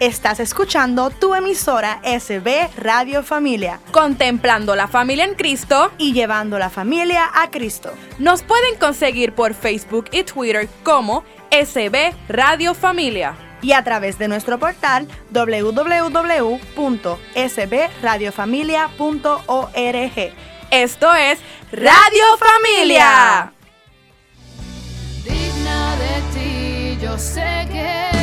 Estás escuchando tu emisora SB Radio Familia. Contemplando la familia en Cristo y llevando la familia a Cristo. Nos pueden conseguir por Facebook y Twitter como SB Radio Familia. Y a través de nuestro portal www.sbradiofamilia.org. Esto es Radio Familia. Digna de ti, yo sé que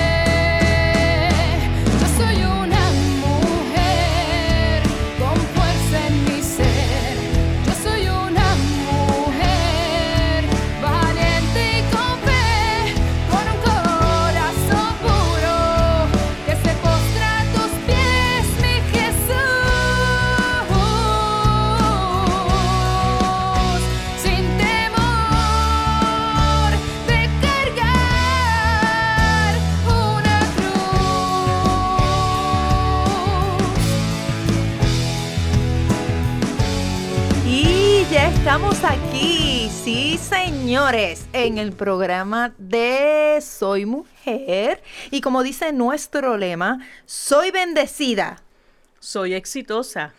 señores, en el programa de Soy Mujer. Y como dice nuestro lema, soy bendecida. Soy exitosa.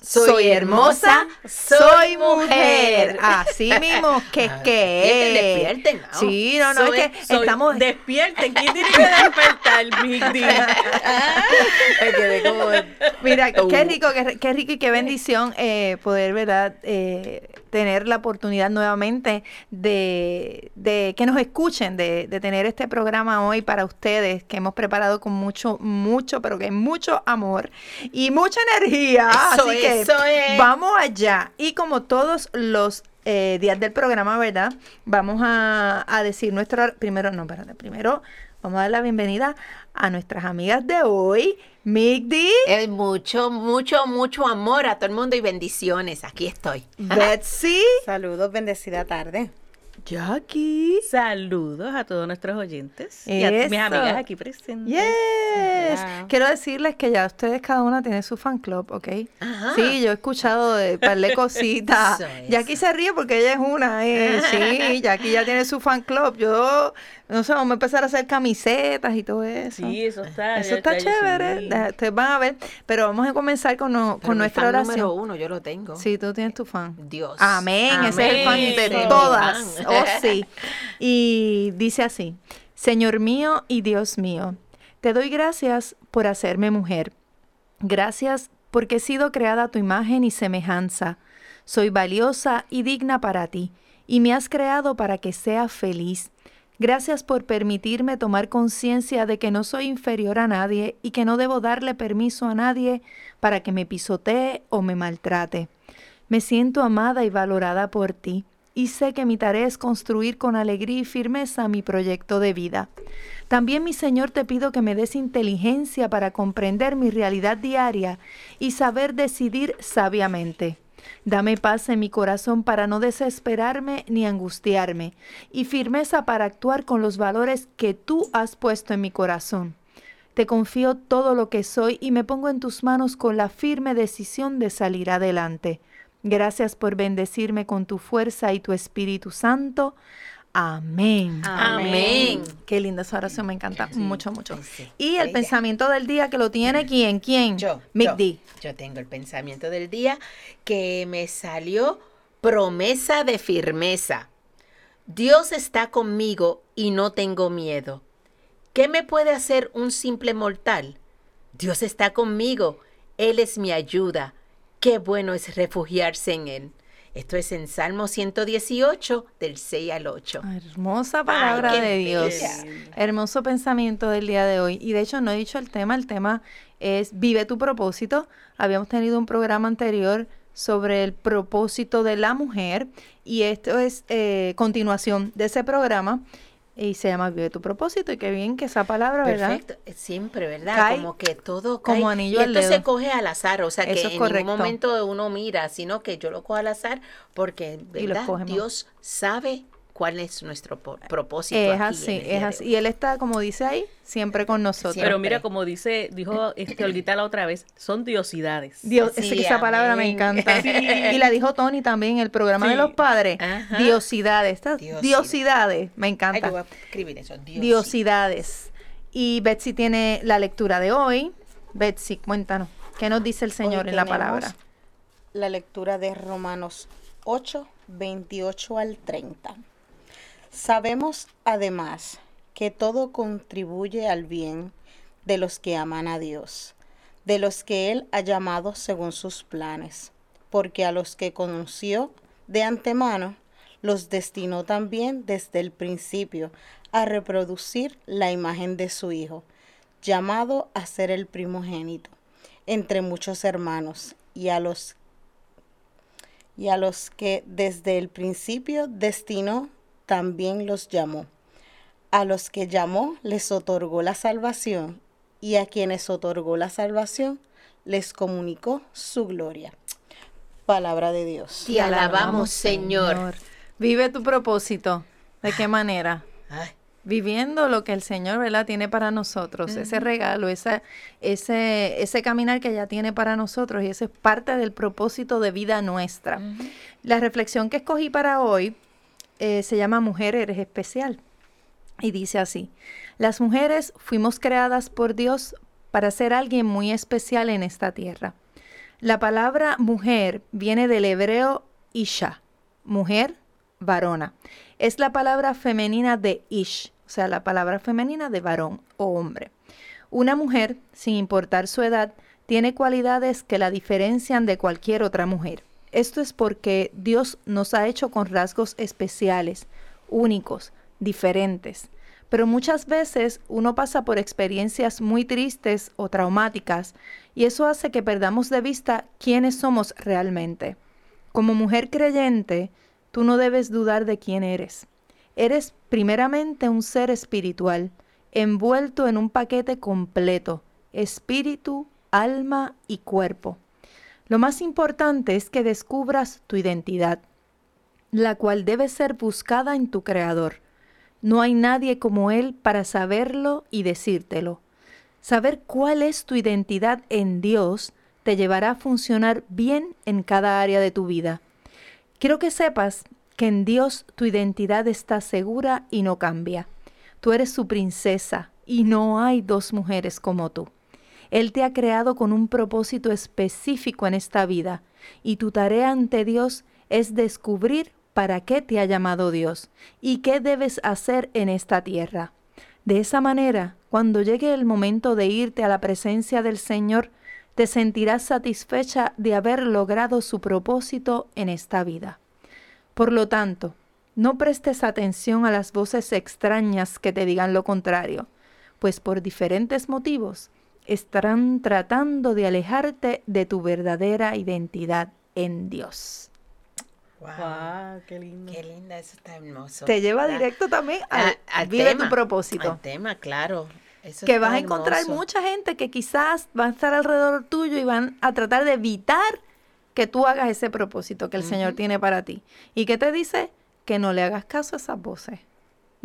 Soy hermosa, soy mujer. Así mismo que que despierten, ¿no? Sí, no, no, es que estamos despierten. ¿Quién tiene que despertar, Migdi? Mira, qué rico, qué, rico y qué bendición eh, poder, ¿verdad? Eh, tener la oportunidad nuevamente de, que nos escuchen, de, tener este programa hoy para ustedes que hemos preparado con mucho, mucho, pero que mucho amor y mucha energía. Así que vamos allá. Y como todos los eh, días del programa, ¿verdad? Vamos a, a decir nuestro, primero, no, espérate, primero vamos a dar la bienvenida a nuestras amigas de hoy. Migdi. Es mucho, mucho, mucho amor a todo el mundo y bendiciones. Aquí estoy. Betsy. Saludos, bendecida tarde. Jackie. Saludos a todos nuestros oyentes y a mis amigas aquí presentes. Yes. Quiero decirles que ya ustedes cada una tiene su fan club, ¿ok? Sí, yo he escuchado de par de cositas. Jackie se ríe porque ella es una. Eh. Sí, Jackie ya tiene su fan club. Yo, no sé, vamos a empezar a hacer camisetas y todo eso. Sí, eso está. Eso está, chévere. Ustedes van a ver. Pero vamos a comenzar con, con nuestra oración. número uno, yo lo tengo. Sí, tú tienes tu fan. Dios. Amén. Ese es el fan de todas. Oh, sí. Y dice así, Señor mío y Dios mío, te doy gracias por hacerme mujer. Gracias porque he sido creada a tu imagen y semejanza. Soy valiosa y digna para ti, y me has creado para que sea feliz. Gracias por permitirme tomar conciencia de que no soy inferior a nadie y que no debo darle permiso a nadie para que me pisotee o me maltrate. Me siento amada y valorada por ti y sé que mi tarea es construir con alegría y firmeza mi proyecto de vida. También, mi Señor, te pido que me des inteligencia para comprender mi realidad diaria y saber decidir sabiamente. Dame paz en mi corazón para no desesperarme ni angustiarme, y firmeza para actuar con los valores que tú has puesto en mi corazón. Te confío todo lo que soy y me pongo en tus manos con la firme decisión de salir adelante. Gracias por bendecirme con tu fuerza y tu Espíritu Santo. Amén. Amén. Qué linda esa oración, me encanta mucho, mucho. Y el pensamiento del día que lo tiene quién, quién? Yo. Yo, yo tengo el pensamiento del día que me salió promesa de firmeza. Dios está conmigo y no tengo miedo. ¿Qué me puede hacer un simple mortal? Dios está conmigo. Él es mi ayuda. Qué bueno es refugiarse en Él. Esto es en Salmo 118, del 6 al 8. Hermosa palabra de Dios. Hermoso pensamiento del día de hoy. Y de hecho no he dicho el tema, el tema es Vive tu propósito. Habíamos tenido un programa anterior sobre el propósito de la mujer y esto es eh, continuación de ese programa y se llama Vive tu propósito y qué bien que esa palabra, ¿verdad? Perfecto, eh, siempre, ¿verdad? como que todo cae. como anillo y esto se coge al azar, o sea que en correcto. ningún momento uno mira, sino que yo lo cojo al azar porque ¿verdad? Dios sabe cuál es nuestro propósito. Es así, es así. Y Él está, como dice ahí, siempre con nosotros. Pero mira, como dice, dijo este Olguita la otra vez, son diosidades. Dios, esa palabra me encanta. Y la dijo Tony también en el programa de los padres. Diosidades. Estas diosidades. me encanta. escribir eso. Diosidades. Y Betsy tiene la lectura de hoy. Betsy, cuéntanos, ¿qué nos dice el Señor Hoy en la palabra? La lectura de Romanos 8, 28 al 30. Sabemos además que todo contribuye al bien de los que aman a Dios, de los que Él ha llamado según sus planes, porque a los que conoció de antemano, los destinó también desde el principio a reproducir la imagen de su Hijo, llamado a ser el primogénito entre muchos hermanos, y a los y a los que desde el principio destinó, también los llamó. A los que llamó les otorgó la salvación, y a quienes otorgó la salvación les comunicó su gloria. Palabra de Dios. Te alabamos, Señor. Vive tu propósito. ¿De qué manera? Ay, Viviendo lo que el Señor, ¿verdad? Tiene para nosotros, ese regalo, esa, ese, ese caminar que ya tiene para nosotros y eso es parte del propósito de vida nuestra. La reflexión que escogí para hoy eh, se llama Mujer, eres especial. Y dice así, las mujeres fuimos creadas por Dios para ser alguien muy especial en esta tierra. La palabra mujer viene del hebreo isha, mujer, varona. Es la palabra femenina de ish, o sea, la palabra femenina de varón o hombre. Una mujer, sin importar su edad, tiene cualidades que la diferencian de cualquier otra mujer. Esto es porque Dios nos ha hecho con rasgos especiales, únicos, diferentes. Pero muchas veces uno pasa por experiencias muy tristes o traumáticas y eso hace que perdamos de vista quiénes somos realmente. Como mujer creyente, tú no debes dudar de quién eres. Eres primeramente un ser espiritual, envuelto en un paquete completo, espíritu, alma y cuerpo. Lo más importante es que descubras tu identidad, la cual debe ser buscada en tu Creador. No hay nadie como Él para saberlo y decírtelo. Saber cuál es tu identidad en Dios te llevará a funcionar bien en cada área de tu vida. Quiero que sepas que en Dios tu identidad está segura y no cambia. Tú eres su princesa y no hay dos mujeres como tú. Él te ha creado con un propósito específico en esta vida y tu tarea ante Dios es descubrir para qué te ha llamado Dios y qué debes hacer en esta tierra. De esa manera, cuando llegue el momento de irte a la presencia del Señor, te sentirás satisfecha de haber logrado su propósito en esta vida. Por lo tanto, no prestes atención a las voces extrañas que te digan lo contrario, pues por diferentes motivos estarán tratando de alejarte de tu verdadera identidad en Dios. Wow, qué lindo. qué linda, eso está hermoso. Te lleva ¿verdad? directo también A- al, al vive tema, tu propósito. Al tema, claro. Eso que vas a encontrar hermoso. mucha gente que quizás va a estar alrededor tuyo y van a tratar de evitar que tú hagas ese propósito que el Señor tiene para ti. ¿Y qué te dice? Que no le hagas caso a esas voces.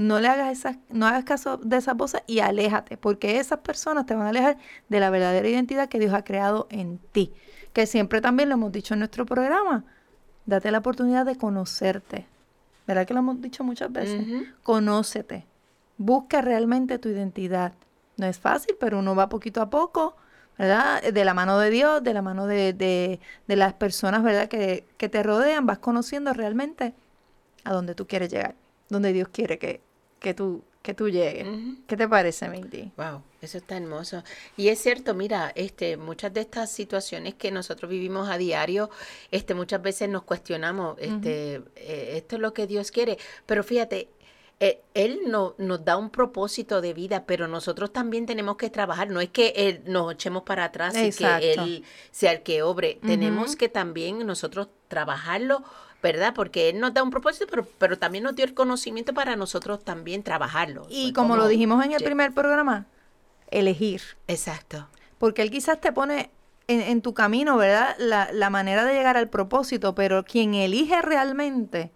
No le hagas esas, no hagas caso de esas voces y aléjate, porque esas personas te van a alejar de la verdadera identidad que Dios ha creado en ti. Que siempre también lo hemos dicho en nuestro programa. Date la oportunidad de conocerte. ¿Verdad que lo hemos dicho muchas veces? Conócete. Busca realmente tu identidad. No es fácil, pero uno va poquito a poco, ¿verdad? De la mano de Dios, de la mano de, de- de las personas, ¿verdad? Que, que te rodean, vas conociendo realmente a dónde tú quieres llegar, donde Dios quiere que, que, tú, que tú llegues. ¿Qué te parece, Mindy? Wow, eso está hermoso. Y es cierto, mira, este, muchas de estas situaciones que nosotros vivimos a diario, este, muchas veces nos cuestionamos, este, eh, esto es lo que Dios quiere. Pero fíjate, eh, Él no, nos da un propósito de vida, pero nosotros también tenemos que trabajar. No es que Él nos echemos para atrás y que Él sea el que obre. Tenemos que también nosotros trabajarlo. ¿Verdad? Porque Él nos da un propósito, pero, pero también nos dio el conocimiento para nosotros también trabajarlo. Y como lo dijimos en el primer programa, elegir. Exacto. Porque Él quizás te pone en, en tu camino, ¿verdad? La, la manera de llegar al propósito, pero quien elige realmente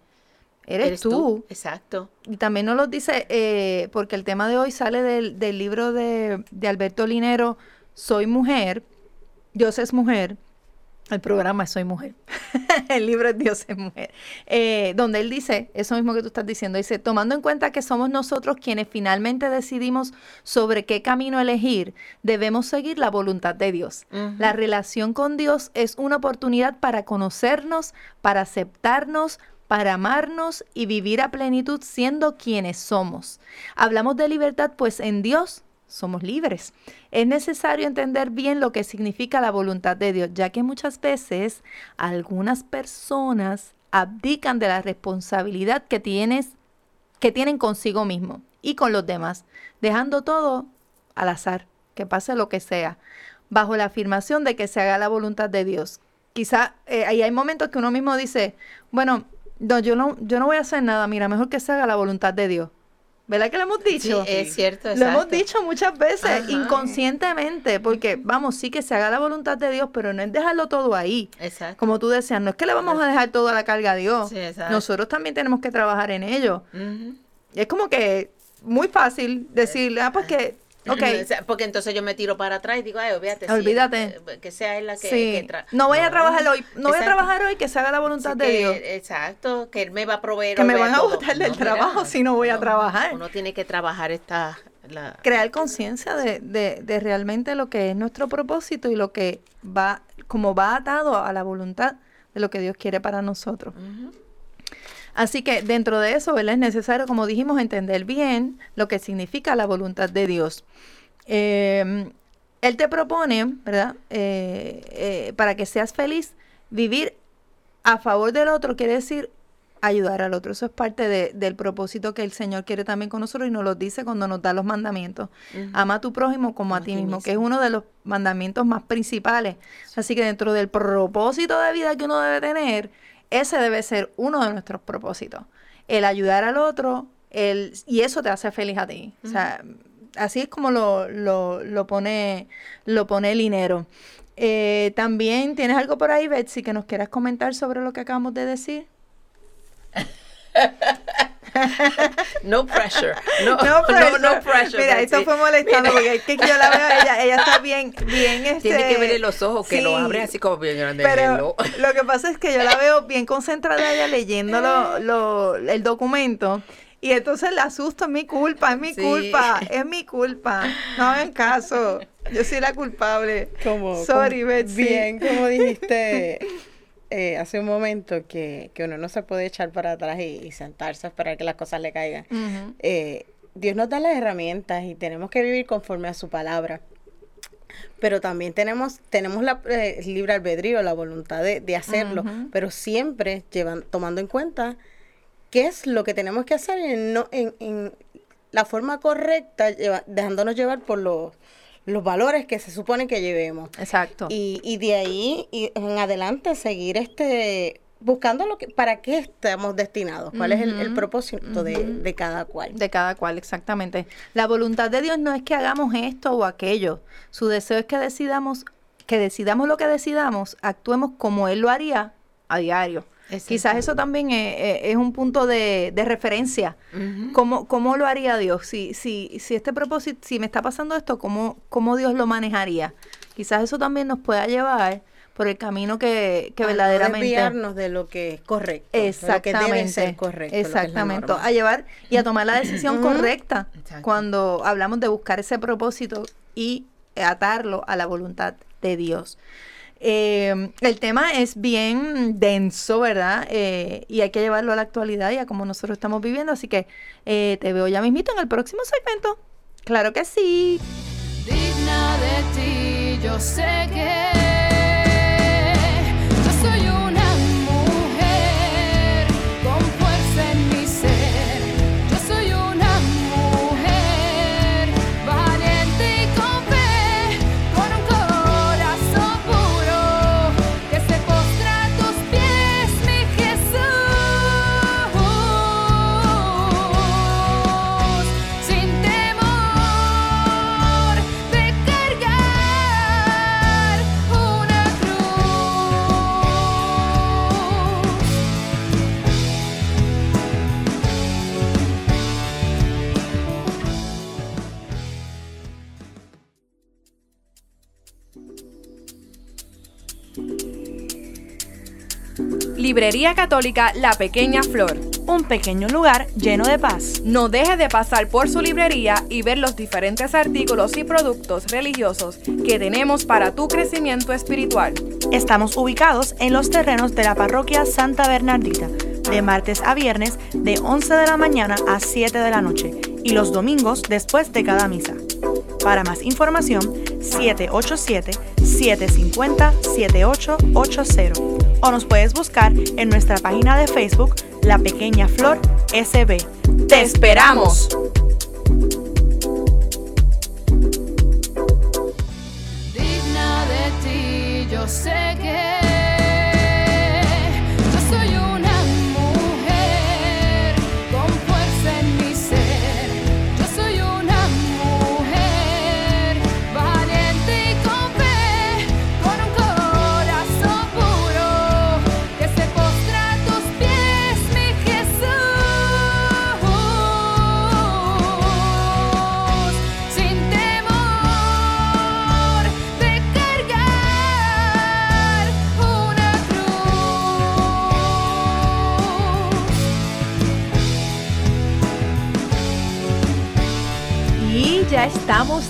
eres, tú. Exacto. Y también nos lo dice, eh, porque el tema de hoy sale del, del libro de, de Alberto Linero, Soy mujer, Dios es mujer. El programa es Soy Mujer. el libro es Dios es Mujer. Eh, donde él dice, eso mismo que tú estás diciendo, dice, tomando en cuenta que somos nosotros quienes finalmente decidimos sobre qué camino elegir, debemos seguir la voluntad de Dios. La relación con Dios es una oportunidad para conocernos, para aceptarnos, para amarnos y vivir a plenitud siendo quienes somos. Hablamos de libertad, pues en Dios somos libres. Es necesario entender bien lo que significa la voluntad de Dios, ya que muchas veces algunas personas abdican de la responsabilidad que tienes que tienen consigo mismo y con los demás, dejando todo al azar, que pase lo que sea, bajo la afirmación de que se haga la voluntad de Dios. Quizá eh, ahí hay momentos que uno mismo dice, bueno, no, yo no, yo no voy a hacer nada, mira, mejor que se haga la voluntad de Dios. ¿Verdad que lo hemos dicho? Sí, es cierto. Lo hemos dicho muchas veces, inconscientemente, porque vamos, sí que se haga la voluntad de Dios, pero no es dejarlo todo ahí. Exacto. Como tú decías, no es que le vamos a dejar toda la carga a Dios. Sí, exacto. Nosotros también tenemos que trabajar en ello. Es como que muy fácil decirle, ah, pues que Okay. Porque entonces yo me tiro para atrás y digo, ay, olvídate. Olvídate. Eh, que sea él la que, sí. No voy a trabajar hoy, no voy a trabajar hoy, que se haga la voluntad de Dios. Exacto, que él me va a proveer. Que me van a botar del trabajo si no voy a trabajar. Uno tiene que trabajar esta... La... Crear conciencia de, de, de, realmente lo que es nuestro propósito y lo que va, como va atado a la voluntad de lo que Dios quiere para nosotros. Así que dentro de eso, Es necesario, como dijimos, entender bien lo que significa la voluntad de Dios. Em, él te propone, ¿verdad? Eh, eh, para que seas feliz, vivir a favor del otro quiere decir ayudar al otro. Eso es parte del propósito que el Señor quiere también con nosotros y nos lo dice cuando nos da los mandamientos. Ama a tu prójimo como a ti mismo, que es uno de los mandamientos más principales. Así que dentro del propósito de vida que uno debe tener, ese debe ser uno de nuestros propósitos. El ayudar al otro, el, y eso te hace feliz a ti. O sea, así es como lo, lo, lo, pone, lo pone el dinero. Eh, también tienes algo por ahí, Betsy, que nos quieras comentar sobre lo que acabamos de decir. no pressure. No, no, pressure. no, pressure. Mira, esto fue molestando porque es que yo la veo, ella, ella está bien, bien este, Tiene que verle los ojos, que los abre así como bien grande. Pero lo que pasa es que yo la veo bien concentrada ella leyendo lo, lo, el documento. Y entonces la asusto, es mi culpa, es mi culpa, es mi culpa. No hagan caso. Yo soy la culpable. Como, Sorry, Betsy. Bien, como dijiste eh, hace un momento que, uno no se puede echar para atrás y, sentarse a esperar que las cosas le caigan. Eh, Dios nos da las herramientas y tenemos que vivir conforme a su palabra. Pero también tenemos, tenemos la eh, libre albedrío, la voluntad de, hacerlo, pero siempre llevan, tomando en cuenta qué es lo que tenemos que hacer en, no, en, en la forma correcta, dejándonos llevar por los los valores que se supone que llevemos. Exacto. Y, y de ahí y en adelante seguir este buscando lo que para qué estamos destinados, cuál es el, propósito de, de, cada cual. De cada cual, exactamente. La voluntad de Dios no es que hagamos esto o aquello. Su deseo es que decidamos, que decidamos lo que decidamos, actuemos como Él lo haría a diario. Quizás eso también es, un punto de, referencia. ¿Cómo, lo haría Dios? Si, si, si este propósito, si me está pasando esto, ¿cómo, ¿cómo Dios lo manejaría? Quizás eso también nos pueda llevar por el camino que, que verdaderamente... No de lo que es correcto. Exactamente. lo que debe ser correcto. Exactamente. a llevar y a tomar la decisión correcta cuando hablamos de buscar ese propósito y atarlo a la voluntad de Dios. Eh, el tema es bien denso, ¿verdad? Eh, y hay que llevarlo a la actualidad y a como nosotros estamos viviendo. Así que eh, te veo ya mismito en el próximo segmento. Claro que sí. Digna de ti, yo sé que... Librería Católica La Pequeña Flor. Un pequeño lugar lleno de paz. No dejes de pasar por su librería y ver los diferentes artículos y productos religiosos que tenemos para tu crecimiento espiritual. Estamos ubicados en los terrenos de la parroquia Santa Bernardita, de martes a viernes de 11 de la mañana a 7 de la noche y los domingos después de cada misa. Para más información, 787-750-7880 o nos puedes buscar en nuestra página de Facebook La Pequeña Flor SB. ¡Te esperamos!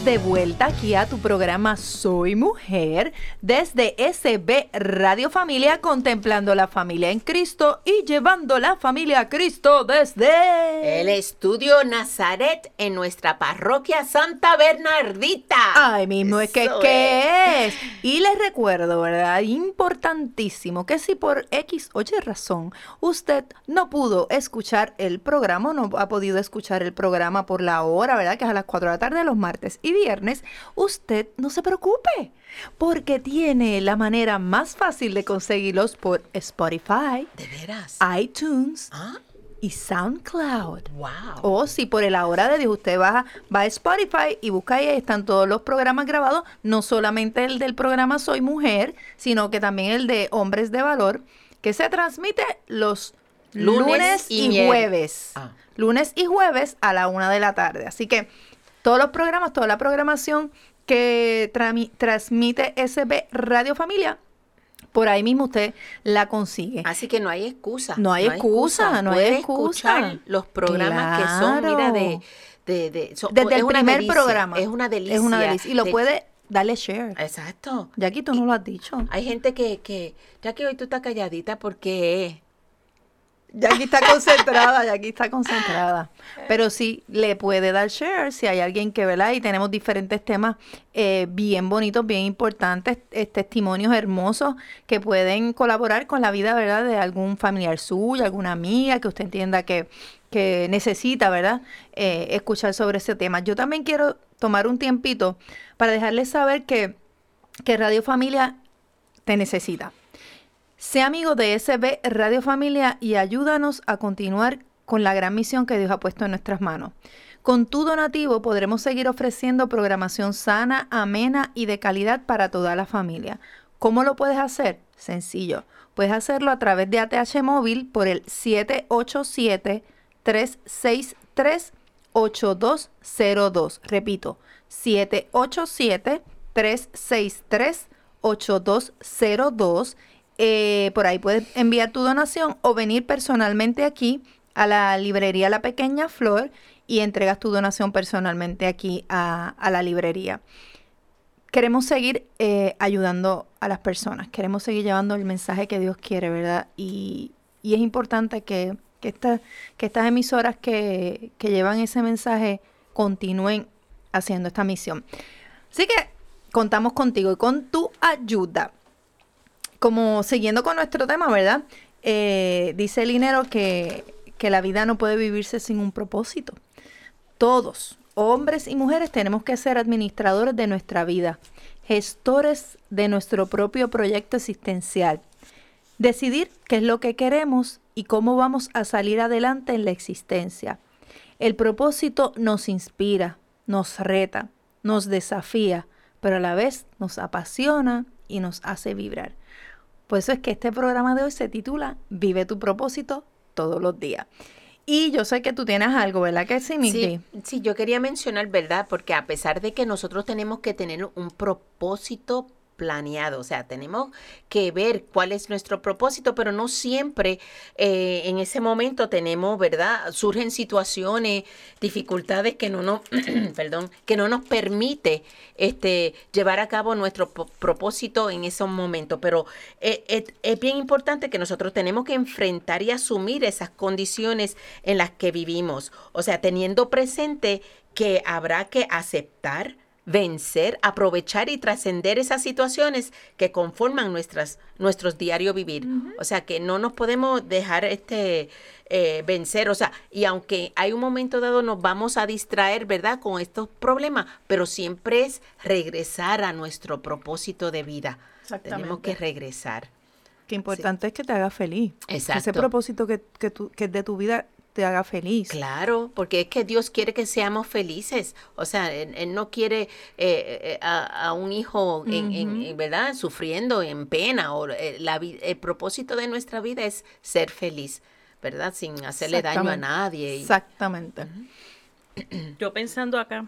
De vuelta aquí a tu programa Soy Mujer desde SB Radio Familia, contemplando la familia en Cristo y llevando la familia a Cristo desde el estudio Nazaret en nuestra parroquia Santa Bernardita. Ay, mismo es que ¿qué es? Y les recuerdo, ¿verdad? Importantísimo que si por X o Y razón usted no pudo escuchar el programa, no ha podido escuchar el programa por la hora, ¿verdad? Que es a las 4 de la tarde los martes y viernes, usted no se preocupe, porque tiene la manera más fácil de conseguirlos por Spotify, ¿De veras? iTunes. ¿Ah? y SoundCloud. Wow. O si por el hora de Dios usted va, va a Spotify y busca ahí, están todos los programas grabados, no solamente el del programa Soy Mujer, sino que también el de Hombres de Valor, que se transmite los lunes, y, jueves. Ah. Lunes y jueves a la una de la tarde. Así que todos los programas, toda la programación que transmite SB Radio Familia, por ahí mismo usted la consigue. Así que no hay excusa. No hay, excusa, no hay excusa. escuchar los programas que son, mira, de... Desde el primer programa. Es una delicia. Es una delicia. Y lo puede darle share. Exacto. Ya aquí tú no lo has dicho. Hay gente que, que, que hoy tú estás calladita porque ya aquí está concentrada, ya aquí está concentrada. Pero sí le puede dar share si hay alguien que, ¿verdad? Y tenemos diferentes temas eh, bien bonitos, bien importantes, testimonios hermosos que pueden colaborar con la vida, ¿verdad? De algún familiar suyo, alguna amiga que usted entienda que, que necesita, ¿verdad? Eh, escuchar sobre ese tema. Yo también quiero tomar un tiempito para dejarles saber que, que Radio Familia te necesita. Sea amigo de SB Radio Familia y ayúdanos a continuar con la gran misión que Dios ha puesto en nuestras manos. Con tu donativo podremos seguir ofreciendo programación sana, amena y de calidad para toda la familia. ¿Cómo lo puedes hacer? Sencillo. Puedes hacerlo a través de ATH Móvil por el 787-363-8202. Repito, 787-363-8202 eh, por ahí puedes enviar tu donación o venir personalmente aquí a la librería La Pequeña Flor y entregas tu donación personalmente aquí a, la librería. Queremos seguir eh, ayudando a las personas, queremos seguir llevando el mensaje que Dios quiere, ¿verdad? Y, es importante que, que, que estas emisoras que, que llevan ese mensaje continúen haciendo esta misión. Así que contamos contigo y con tu ayuda como siguiendo con nuestro tema, ¿verdad? Eh, dice el dinero que, que la vida no puede vivirse sin un propósito. Todos, hombres y mujeres, tenemos que ser administradores de nuestra vida, gestores de nuestro propio proyecto existencial. Decidir qué es lo que queremos y cómo vamos a salir adelante en la existencia. El propósito nos inspira, nos reta, nos desafía, pero a la vez nos apasiona y nos hace vibrar. Por eso es que este programa de hoy se titula Vive tu propósito todos los días. Y yo sé que tú tienes algo, ¿verdad que sí, Miki? Sí, sí, yo quería mencionar, ¿verdad? Porque a pesar de que nosotros tenemos que tener un propósito planeado. O sea, tenemos que ver cuál es nuestro propósito, pero no siempre eh, en ese momento tenemos, ¿verdad? Surgen situaciones, dificultades que no nos, perdón, que no nos permite este, llevar a cabo nuestro propósito en esos momentos. Pero eh, eh, es bien importante que nosotros tenemos que enfrentar y asumir esas condiciones en las que vivimos. O sea, teniendo presente que habrá que aceptar, vencer, aprovechar y trascender esas situaciones que conforman nuestras, nuestros diarios vivir. O sea, que no nos podemos dejar este eh, vencer. O sea, y aunque hay un momento dado nos vamos a distraer, ¿verdad? Con estos problemas, pero siempre es regresar a nuestro propósito de vida. Tenemos que regresar. Qué importante es que te haga feliz. Exacto. Ese propósito que, que, que es de tu vida te haga feliz. Claro, porque es que Dios quiere que seamos felices. O sea, Él, no quiere eh, eh, a, un hijo, en, ¿verdad? Sufriendo en pena. O, eh, la, el propósito de nuestra vida es ser feliz, ¿verdad? Sin hacerle daño a nadie. Exactamente. Yo pensando acá,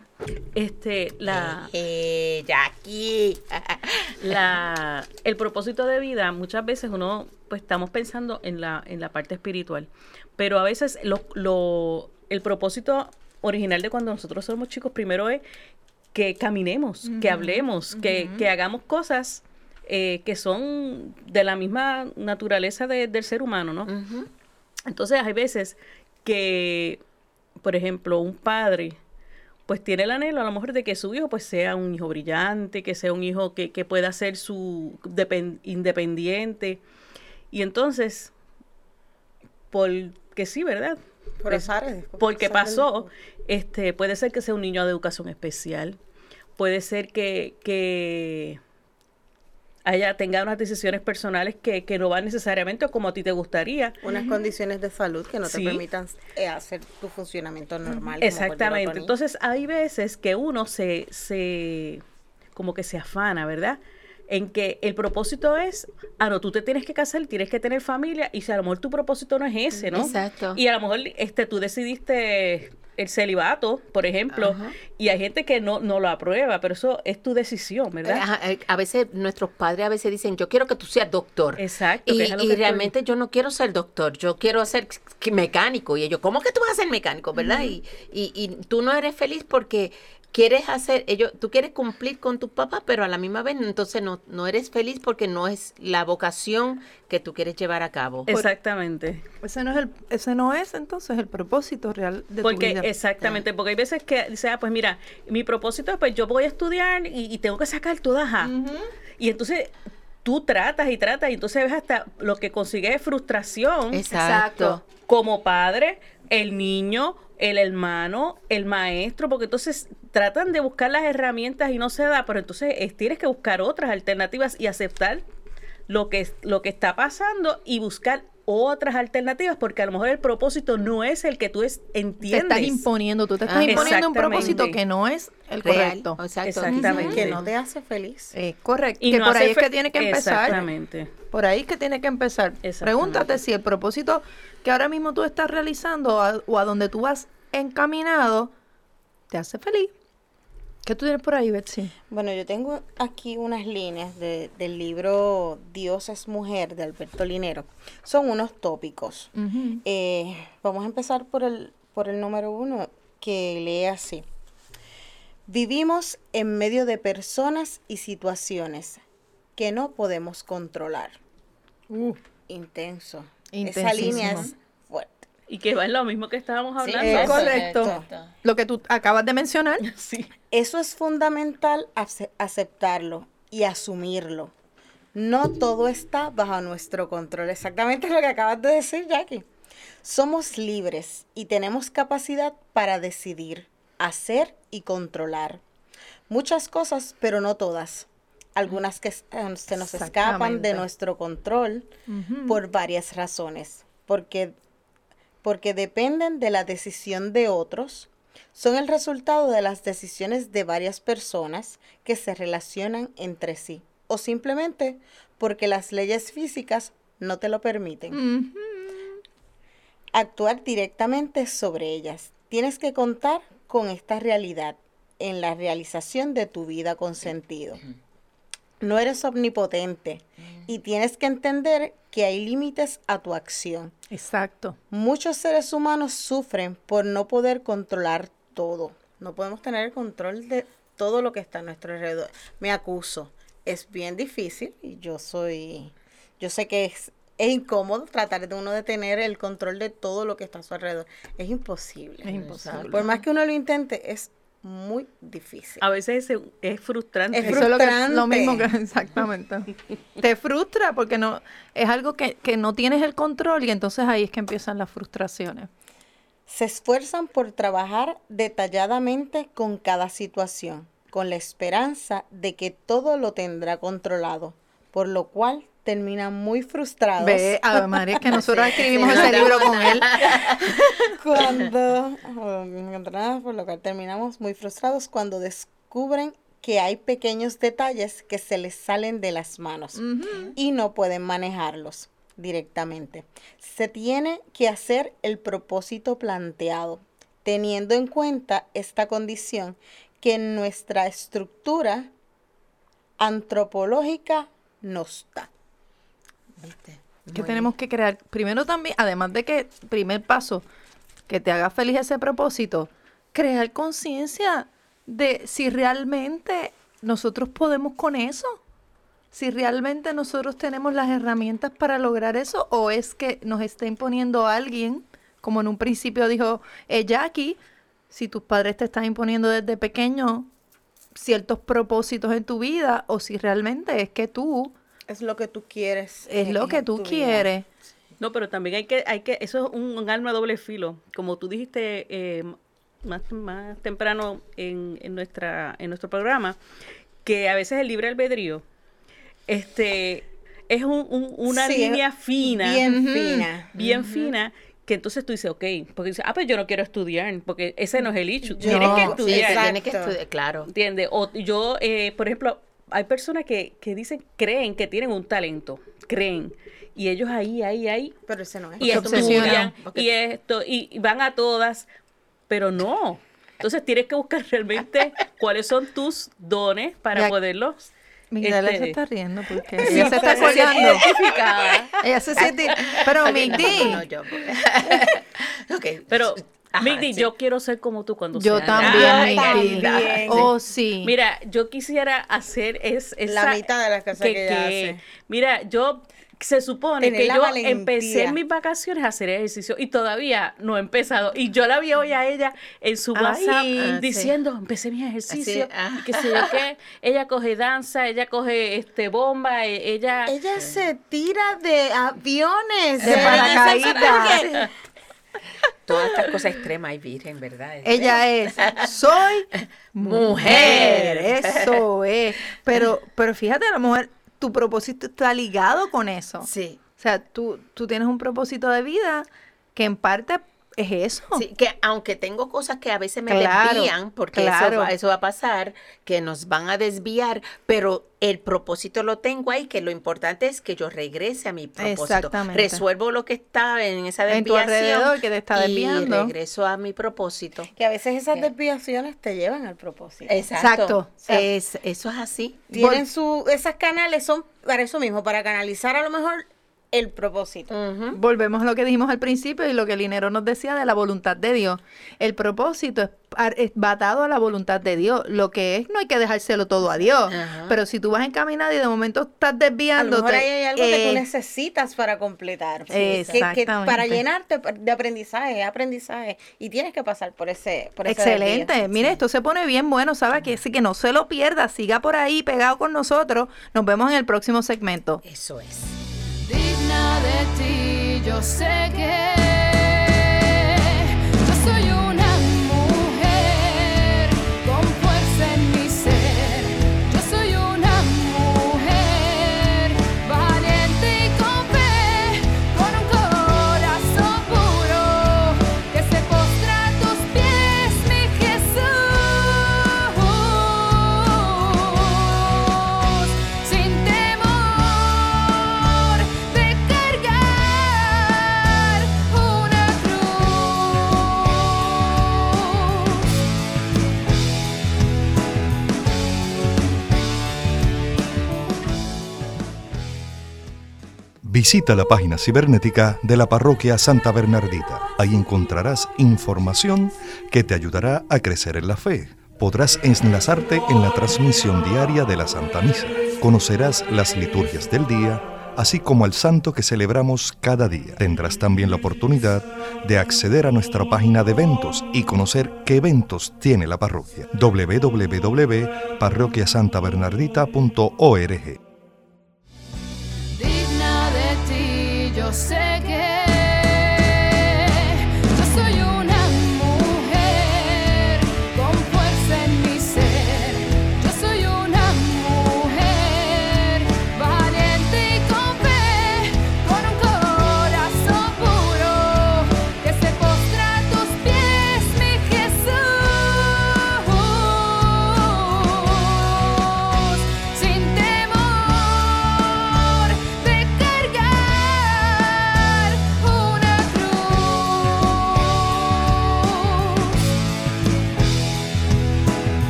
este, la, eh, Jackie, la, el propósito de vida, muchas veces uno, pues estamos pensando en la, en la parte espiritual, pero a veces lo, lo, el propósito original de cuando nosotros somos chicos primero es que caminemos, que hablemos, que, que, hagamos cosas eh, que son de la misma naturaleza del ser humano, ¿no? Entonces hay veces que, por ejemplo, un padre pues tiene el anhelo a lo mejor de que su hijo pues sea un hijo brillante, que sea un hijo que, que pueda ser su independiente. Y entonces, por que sí, ¿verdad? Por pues, porque pasó, este, puede ser que sea un niño de educación especial, puede ser que, que haya, tenga unas decisiones personales que, que, no van necesariamente como a ti te gustaría. Unas condiciones de salud que no te permitan eh, hacer tu funcionamiento normal. Exactamente. Entonces hay veces que uno se, se, como que se afana, ¿verdad? En que el propósito es, ah, no, tú te tienes que casar, tienes que tener familia, y si a lo mejor tu propósito no es ese, ¿no? Exacto. Y a lo mejor este, tú decidiste el celibato, por ejemplo, y hay gente que no, no lo aprueba, pero eso es tu decisión, ¿verdad? Eh, a veces nuestros padres a veces dicen, yo quiero que tú seas doctor. Exacto. Y, y realmente yo no quiero ser doctor, yo quiero ser mecánico. Y ellos, ¿cómo que tú vas a ser mecánico, verdad? y, y, y tú no eres feliz porque quieres hacer, ellos, tú quieres cumplir con tu papá, pero a la misma vez entonces no, no eres feliz porque no es la vocación que tú quieres llevar a cabo. Exactamente. Ese no es el, ese no es entonces el propósito real de porque, tu vida. Exactamente, porque hay veces que dice, ah, pues mira, mi propósito es pues yo voy a estudiar y, tengo que sacar todas A. Y entonces tú tratas y tratas y entonces ves hasta lo que consigues es frustración. Exacto. Como padre, el niño el hermano, el maestro, porque entonces tratan de buscar las herramientas y no se da, pero entonces tienes que buscar otras alternativas y aceptar lo que, lo que está pasando y buscar otras alternativas, porque a lo mejor el propósito no es el que tú es, entiendes. Te estás imponiendo, tú te estás imponiendo un propósito que no es el correcto. Exactamente. Que no te hace feliz. correcto. Y que por ahí es que tiene que empezar. Exactamente. Por ahí es que tiene que empezar. Pregúntate si el propósito que ahora mismo tú estás realizando o a donde tú vas encaminado te hace feliz. ¿Qué tú tienes por ahí, Betsy? Bueno, yo tengo aquí unas líneas del libro Dios es mujer de Alberto Linero. Son unos tópicos. Eh, vamos a empezar por el, por el número uno, que lee así. Vivimos en medio de personas y situaciones que no podemos controlar. Uh. Intenso. Esa línea es y que va en lo mismo que estábamos hablando. es correcto. Lo que tú acabas de mencionar. Sí. Eso es fundamental aceptarlo y asumirlo. No todo está bajo nuestro control. Exactamente lo que acabas de decir, Jackie. Somos libres y tenemos capacidad para decidir, hacer y controlar. Muchas cosas, pero no todas. Algunas que eh, se nos escapan de nuestro control por varias razones. Porque porque dependen de la decisión de otros, son el resultado de las decisiones de varias personas que se relacionan entre sí, o simplemente porque las leyes físicas no te lo permiten. Actuar directamente sobre ellas. Tienes que contar con esta realidad en la realización de tu vida con sentido. no eres omnipotente y tienes que entender que hay límites a tu acción. Exacto. Muchos seres humanos sufren por no poder controlar todo. No podemos tener el control de todo lo que está a nuestro alrededor. Me acuso. Es bien difícil y yo soy, yo sé que es, es incómodo tratar de uno de tener el control de todo lo que está a su alrededor. Es imposible. Es imposible. Por más que uno lo intente, es muy difícil. A veces es, es frustrante. Es Eso es lo, que, frustrante. lo mismo que exactamente. Te frustra porque no es algo que, que no tienes el control y entonces ahí es que empiezan las frustraciones. Se esfuerzan por trabajar detalladamente con cada situación, con la esperanza de que todo lo tendrá controlado, por lo cual terminan muy frustrados. Ve, a María, que nosotros escribimos ese libro con él. cuando oh, por lo cual terminamos muy frustrados cuando descubren que hay pequeños detalles que se les salen de las manos y no pueden manejarlos directamente. Se tiene que hacer el propósito planteado, teniendo en cuenta esta condición que nuestra estructura antropológica no está. ¿Viste? que tenemos que crear, primero también, además de que, primer paso, que te haga feliz ese propósito, crear conciencia de si realmente nosotros podemos con eso, si realmente nosotros tenemos las herramientas para lograr eso, o es que nos está imponiendo alguien, como en un principio dijo eh, Jackie, si tus padres te están imponiendo desde pequeño ciertos propósitos en tu vida, o si realmente es que tú Es lo que tú quieres. es lo que tú vida. quieres. No, pero también hay que, hay que, eso es un, un arma a doble filo. Como tú dijiste eh, más, más temprano en, en nuestra, en nuestro programa, que a veces el libre albedrío, este, es un- un- una Sí, línea fina, Bien fina. bien fina, que entonces tú dices, ok, porque dices, ah, pues yo no quiero estudiar, porque ese no es el. Yo- Tienes que Sí, estudiar. se tiene que estudiar, claro. ¿Entiendes? O yo, eh, por ejemplo, hay personas que, que dicen, creen que tienen un talento, creen. Y ellos ahí, ahí, ahí, Pero ese no es. y Se estudian, obsesionan. y esto, y, y van a todas, pero no. Entonces tienes que buscar realmente cuáles son tus dones para poderlos. Migdalia este, se está riendo porque Sí, ella se está identificada. Ella se siente... Pero Migdi, no, no, yo- Ok. Pero, Ajá, Migdi, sí. yo quiero ser como tú cuando yo sea también, Migdi. Oh, sí. Mira, yo quisiera hacer es, esa, La mitad de las cosas que ella hace. Mira, yo se supone Tener que la yo valentía. empecé en mis vacaciones a hacer ejercicio y todavía no he empezado. Y yo la vi hoy a ella en su Ay. WhatsApp Ah, sí. diciendo, empecé mis ejercicios, ah. y qué sé yo qué. Ella coge danza, ella coge este bomba, e- ella... Ella se tira de aviones. De paracaídas. Todas estas cosas extremas y virgen, ¿verdad? Ella es, soy mujer. Mujer. Eso es. Pero, pero fíjate, a lo mejor tu propósito está ligado con eso. Sí. O sea, tú, tú tienes un propósito de vida que en parte es eso. Sí, que aunque tengo cosas que a veces me Claro, desvían, porque claro. eso, va, eso va a pasar, que nos van a desviar, pero el propósito lo tengo ahí, que lo importante es que yo regrese a mi propósito. Exactamente. Resuelvo lo que está en esa En tu desviación. alrededor que te está Y desviando. regreso a mi propósito. Que a veces esas ¿Qué? desviaciones te llevan al propósito. Exacto. Exacto. Es, eso es así. Tienen su, esas canales son para eso mismo, para canalizar a lo mejor el propósito. Volvemos a lo que dijimos al principio y lo que el Linero nos decía de la voluntad de Dios. El propósito es, es batado a la voluntad de Dios. Lo que es, no hay que dejárselo todo a Dios. Pero si tú vas encaminado y de momento estás A lo desviándote. mejor ahí hay algo que tú eh, necesitas para completar. Que- que, Exactamente. para llenarte de aprendizaje, aprendizaje. Y tienes que pasar por ese, por ese Excelente. desvío. Mire, esto se pone bien bueno, ¿sabe? Que, así que no se lo pierda. Siga por ahí pegado con nosotros. Nos vemos en el próximo segmento. Eso es. Digna de ti, yo sé que Visita la página cibernética de la parroquia Santa Bernardita. Ahí encontrarás información que te ayudará a crecer en la fe. Podrás enlazarte en la transmisión diaria de la Santa Misa. Conocerás las liturgias del día, así como al santo que celebramos cada día. Tendrás también la oportunidad de acceder a nuestra página de eventos y conocer qué eventos tiene la parroquia. www.parroquiasantabernardita.org yo sé que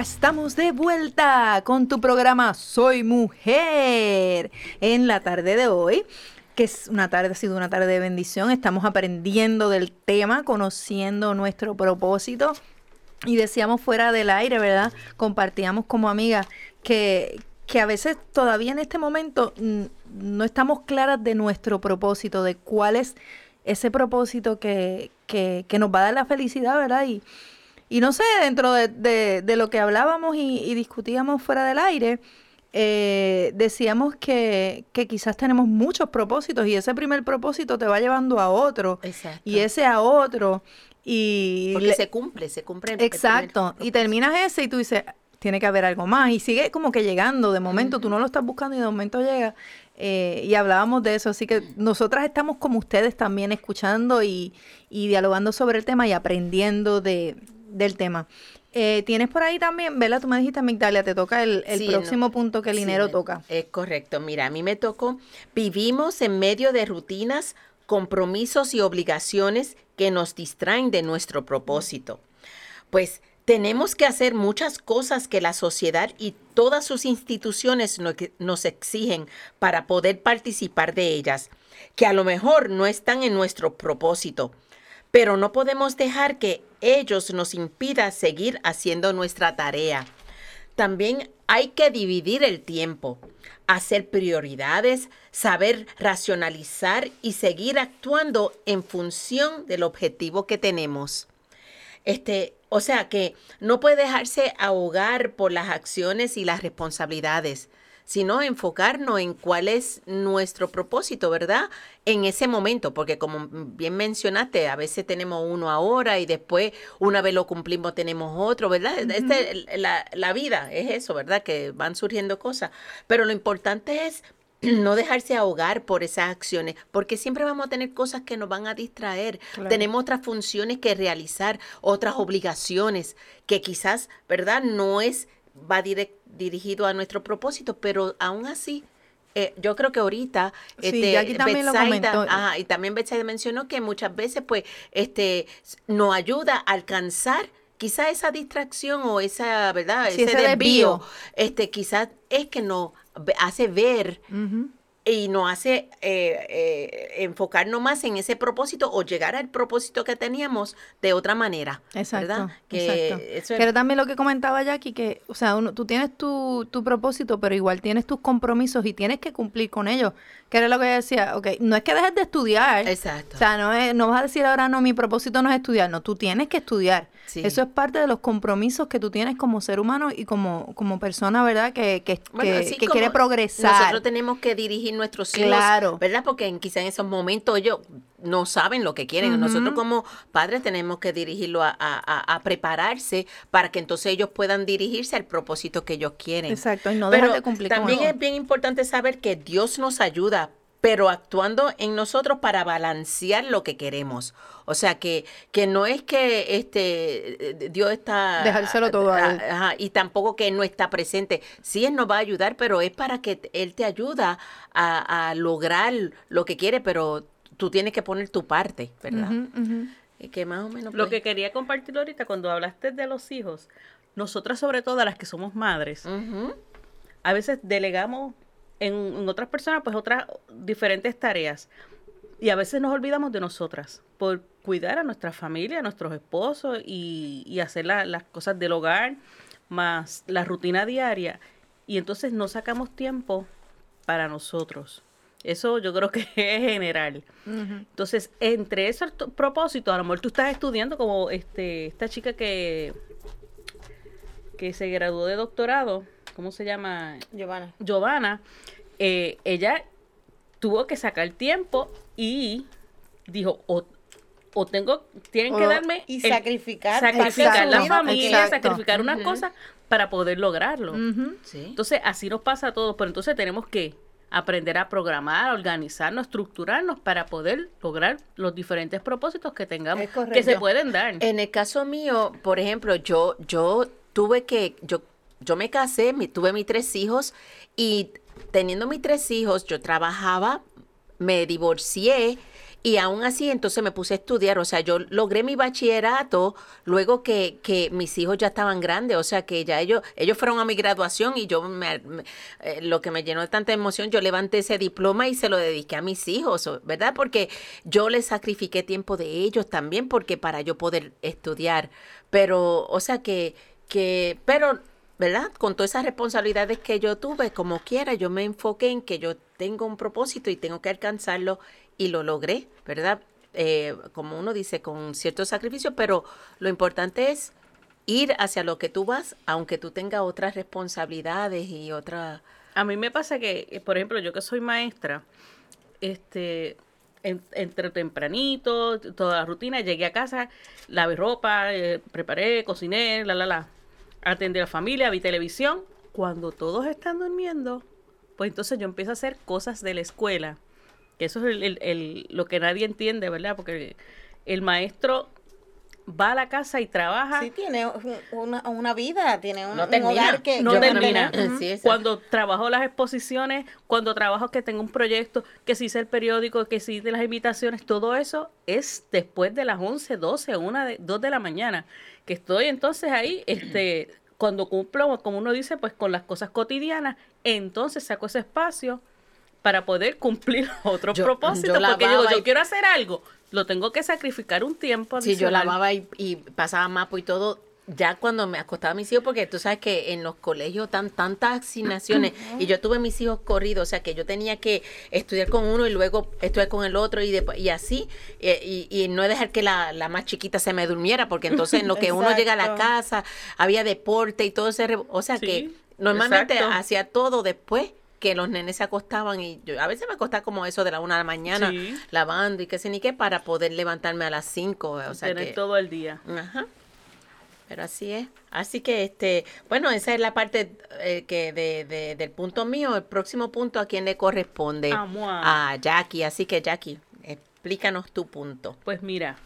estamos de vuelta con tu programa Soy Mujer en la tarde de hoy, que es una tarde, ha sido una tarde de bendición. Estamos aprendiendo del tema, conociendo nuestro propósito. Y decíamos fuera del aire, ¿verdad? Compartíamos como amigas que, que a veces todavía en este momento no estamos claras de nuestro propósito, de cuál es ese propósito que, que, que nos va a dar la felicidad, ¿verdad? Y, y no sé, dentro de, de- de lo que hablábamos y, y discutíamos fuera del aire, eh, decíamos que, que quizás tenemos muchos propósitos y ese primer propósito te va llevando a otro Exacto. y ese a otro. Y Porque le- se cumple, se cumple. el Exacto. Y terminas ese y tú dices, tiene que haber algo más. Y sigue como que llegando. De momento tú no lo estás buscando y de momento llega. Eh, y hablábamos de eso. Así que nosotras estamos como ustedes también escuchando y, y dialogando sobre el tema y aprendiendo de, del tema. Eh, Tienes por ahí también, Vela, tú me dijiste, Migdalia, te toca el, el Sí, próximo no. punto que el dinero toca. Es correcto. Mira, a mí me tocó. Vivimos en medio de rutinas, compromisos y obligaciones que nos distraen de nuestro propósito. Pues tenemos que hacer muchas cosas que la sociedad y todas sus instituciones no- nos exigen para poder participar de ellas, que a lo mejor no están en nuestro propósito. Pero no podemos dejar que ellos nos impida seguir haciendo nuestra tarea. También hay que dividir el tiempo, hacer prioridades, saber racionalizar y seguir actuando en función del objetivo que tenemos. Este, o sea que no puede dejarse ahogar por las acciones y las responsabilidades, sino enfocarnos en cuál es nuestro propósito, ¿verdad? En ese momento, porque como bien mencionaste, a veces tenemos uno ahora y después una vez lo cumplimos tenemos otro, ¿verdad? Este, la, la vida es eso, ¿verdad? Que van surgiendo cosas. Pero lo importante es no dejarse ahogar por esas acciones, porque siempre vamos a tener cosas que nos van a distraer. Tenemos otras funciones que realizar, otras obligaciones que quizás, ¿verdad? No es, va dirigido a nuestro propósito, pero aún así, eh, yo creo que ahorita, Sí, este, también lo Betsaida- comentó. ajá, y también Betsaida mencionó que muchas veces, pues, este, nos ayuda a alcanzar quizás esa distracción o esa, ¿verdad? Sí, ese, ese desvío, desvío. este, quizás es que nos hace ver. Y nos hace eh, eh, enfocarnos más en ese propósito o llegar al propósito que teníamos de otra manera. Exacto, ¿verdad? Que exacto. eso es- también lo que comentaba Jackie, que, o sea, uno, tú tienes tu, tu propósito, pero igual tienes tus compromisos y tienes que cumplir con ellos. Que era lo que ella decía, ok, no es que dejes de estudiar. Exacto. O sea, no, es, no vas a decir ahora, no, mi propósito no es estudiar, no, tú tienes que estudiar. Sí. Eso es parte de los compromisos que tú tienes como ser humano y como, como persona, ¿verdad? Que, que, Bueno, que- quiere progresar. Nosotros tenemos que dirigir nuestros hijos, Claro. ¿verdad? Porque en, quizá en esos momentos ellos no saben lo que quieren. Nosotros como padres tenemos que dirigirlo a, a- a- prepararse para que entonces ellos puedan dirigirse al propósito que ellos quieren. Exacto, y no Pero de cumplir también es bien importante saber que Dios nos ayuda, pero actuando en nosotros para balancear lo que queremos. O sea que, que no es que este eh, Dios está Dejárselo todo a él. Ajá, y tampoco que Él no está presente. Sí, Él nos va a ayudar, pero es para que Él te ayuda a, a lograr lo que quiere, pero tú tienes que poner tu parte, ¿verdad? Que más o menos... Lo pues, que quería compartir ahorita cuando hablaste de los hijos, nosotras sobre todo las que somos madres, a veces delegamos en, en otras personas pues otras diferentes tareas y a veces nos olvidamos de nosotras por cuidar a nuestra familia, a nuestros esposos y, y hacer la- las cosas del hogar más la rutina diaria y entonces no sacamos tiempo para nosotros. Eso yo creo que es general. Entonces, entre esos propósitos, a lo mejor tú estás estudiando como este esta chica que, que se graduó de doctorado, ¿cómo se llama? Giovanna. Giovanna, eh, ella tuvo que sacar tiempo y dijo, o, o tengo, tienen que darme y el- sacrificar sacrificar la familia, exacto. sacrificar unas cosas para poder lograrlo. Sí. Entonces, así nos pasa a todos, pero entonces tenemos que aprender a programar, a organizarnos, estructurarnos para poder lograr los diferentes propósitos que tengamos, que se pueden dar. En el caso mío, por ejemplo, yo, yo tuve que, yo, yo me casé, tuve mis tres hijos y teniendo mis tres hijos, yo trabajaba, me divorcié y aún así entonces me puse a estudiar, o sea, yo logré mi bachillerato luego que, que mis hijos ya estaban grandes, o sea, que ya ellos, ellos fueron a mi graduación y yo, me- eh, lo que me llenó de tanta emoción, yo levanté ese diploma y se lo dediqué a mis hijos, ¿verdad? Porque yo les sacrifiqué tiempo de ellos también, porque para yo poder estudiar, pero, o sea, que, que, pero ¿verdad? Con todas esas responsabilidades que yo tuve, como quiera, yo me enfoqué en que yo tengo un propósito y tengo que alcanzarlo y lo logré, ¿verdad? Eh, como uno dice, con cierto sacrificio, pero lo importante es ir hacia lo que tú vas, aunque tú tengas otras responsabilidades y otras... A mí me pasa que, eh, por ejemplo, yo que soy maestra, este, en- entre tempranito, toda la rutina, llegué a casa, lavé ropa, eh, preparé, cociné, la, la, la, atendí a la familia, vi televisión. Cuando todos están durmiendo, pues entonces yo empiezo a hacer cosas de la escuela. Que eso es el- el- el- lo que nadie entiende, ¿verdad? Porque el maestro va a la casa y trabaja. Sí, tiene un- una, una vida, tiene un, No un hogar que no termina. Sí. Cuando trabajo las exposiciones, cuando trabajo que tengo un proyecto, que si hice el periódico, que si hice las invitaciones, todo eso es después de las 11, 12, 1, de, 2 de la mañana. Que estoy entonces ahí, este, cuando cumplo, como uno dice, pues con las cosas cotidianas, entonces saco ese espacio para poder cumplir otros Yo- propósitos. yo porque digo, yo y- quiero hacer algo, lo tengo que sacrificar un tiempo. Si yo adicional. lavaba y, y pasaba mapa y todo, ya cuando me acostaba a mis hijos, porque tú sabes que en los colegios dan tantas asignaciones y yo tuve mis hijos corridos, o sea que yo tenía que estudiar con uno y luego estudiar con el otro y, después- y así, y, y no dejar que la, la más chiquita se me durmiera, porque entonces en lo que uno llega a la casa, había deporte y todo ese, o sea Sí, que normalmente exacto. hacía todo después que los nenes se acostaban y yo a veces me acostaba como eso de la una de la mañana Sí. lavando y qué sé ni qué para poder levantarme a las cinco, o sea tener que todo el día. Ajá. Pero así es. Así que, este, bueno, esa es la parte eh, que de, de- del punto mío. El próximo punto, ¿a quién le corresponde? A Jackie. Así que, Jackie, explícanos tu punto. Pues mira,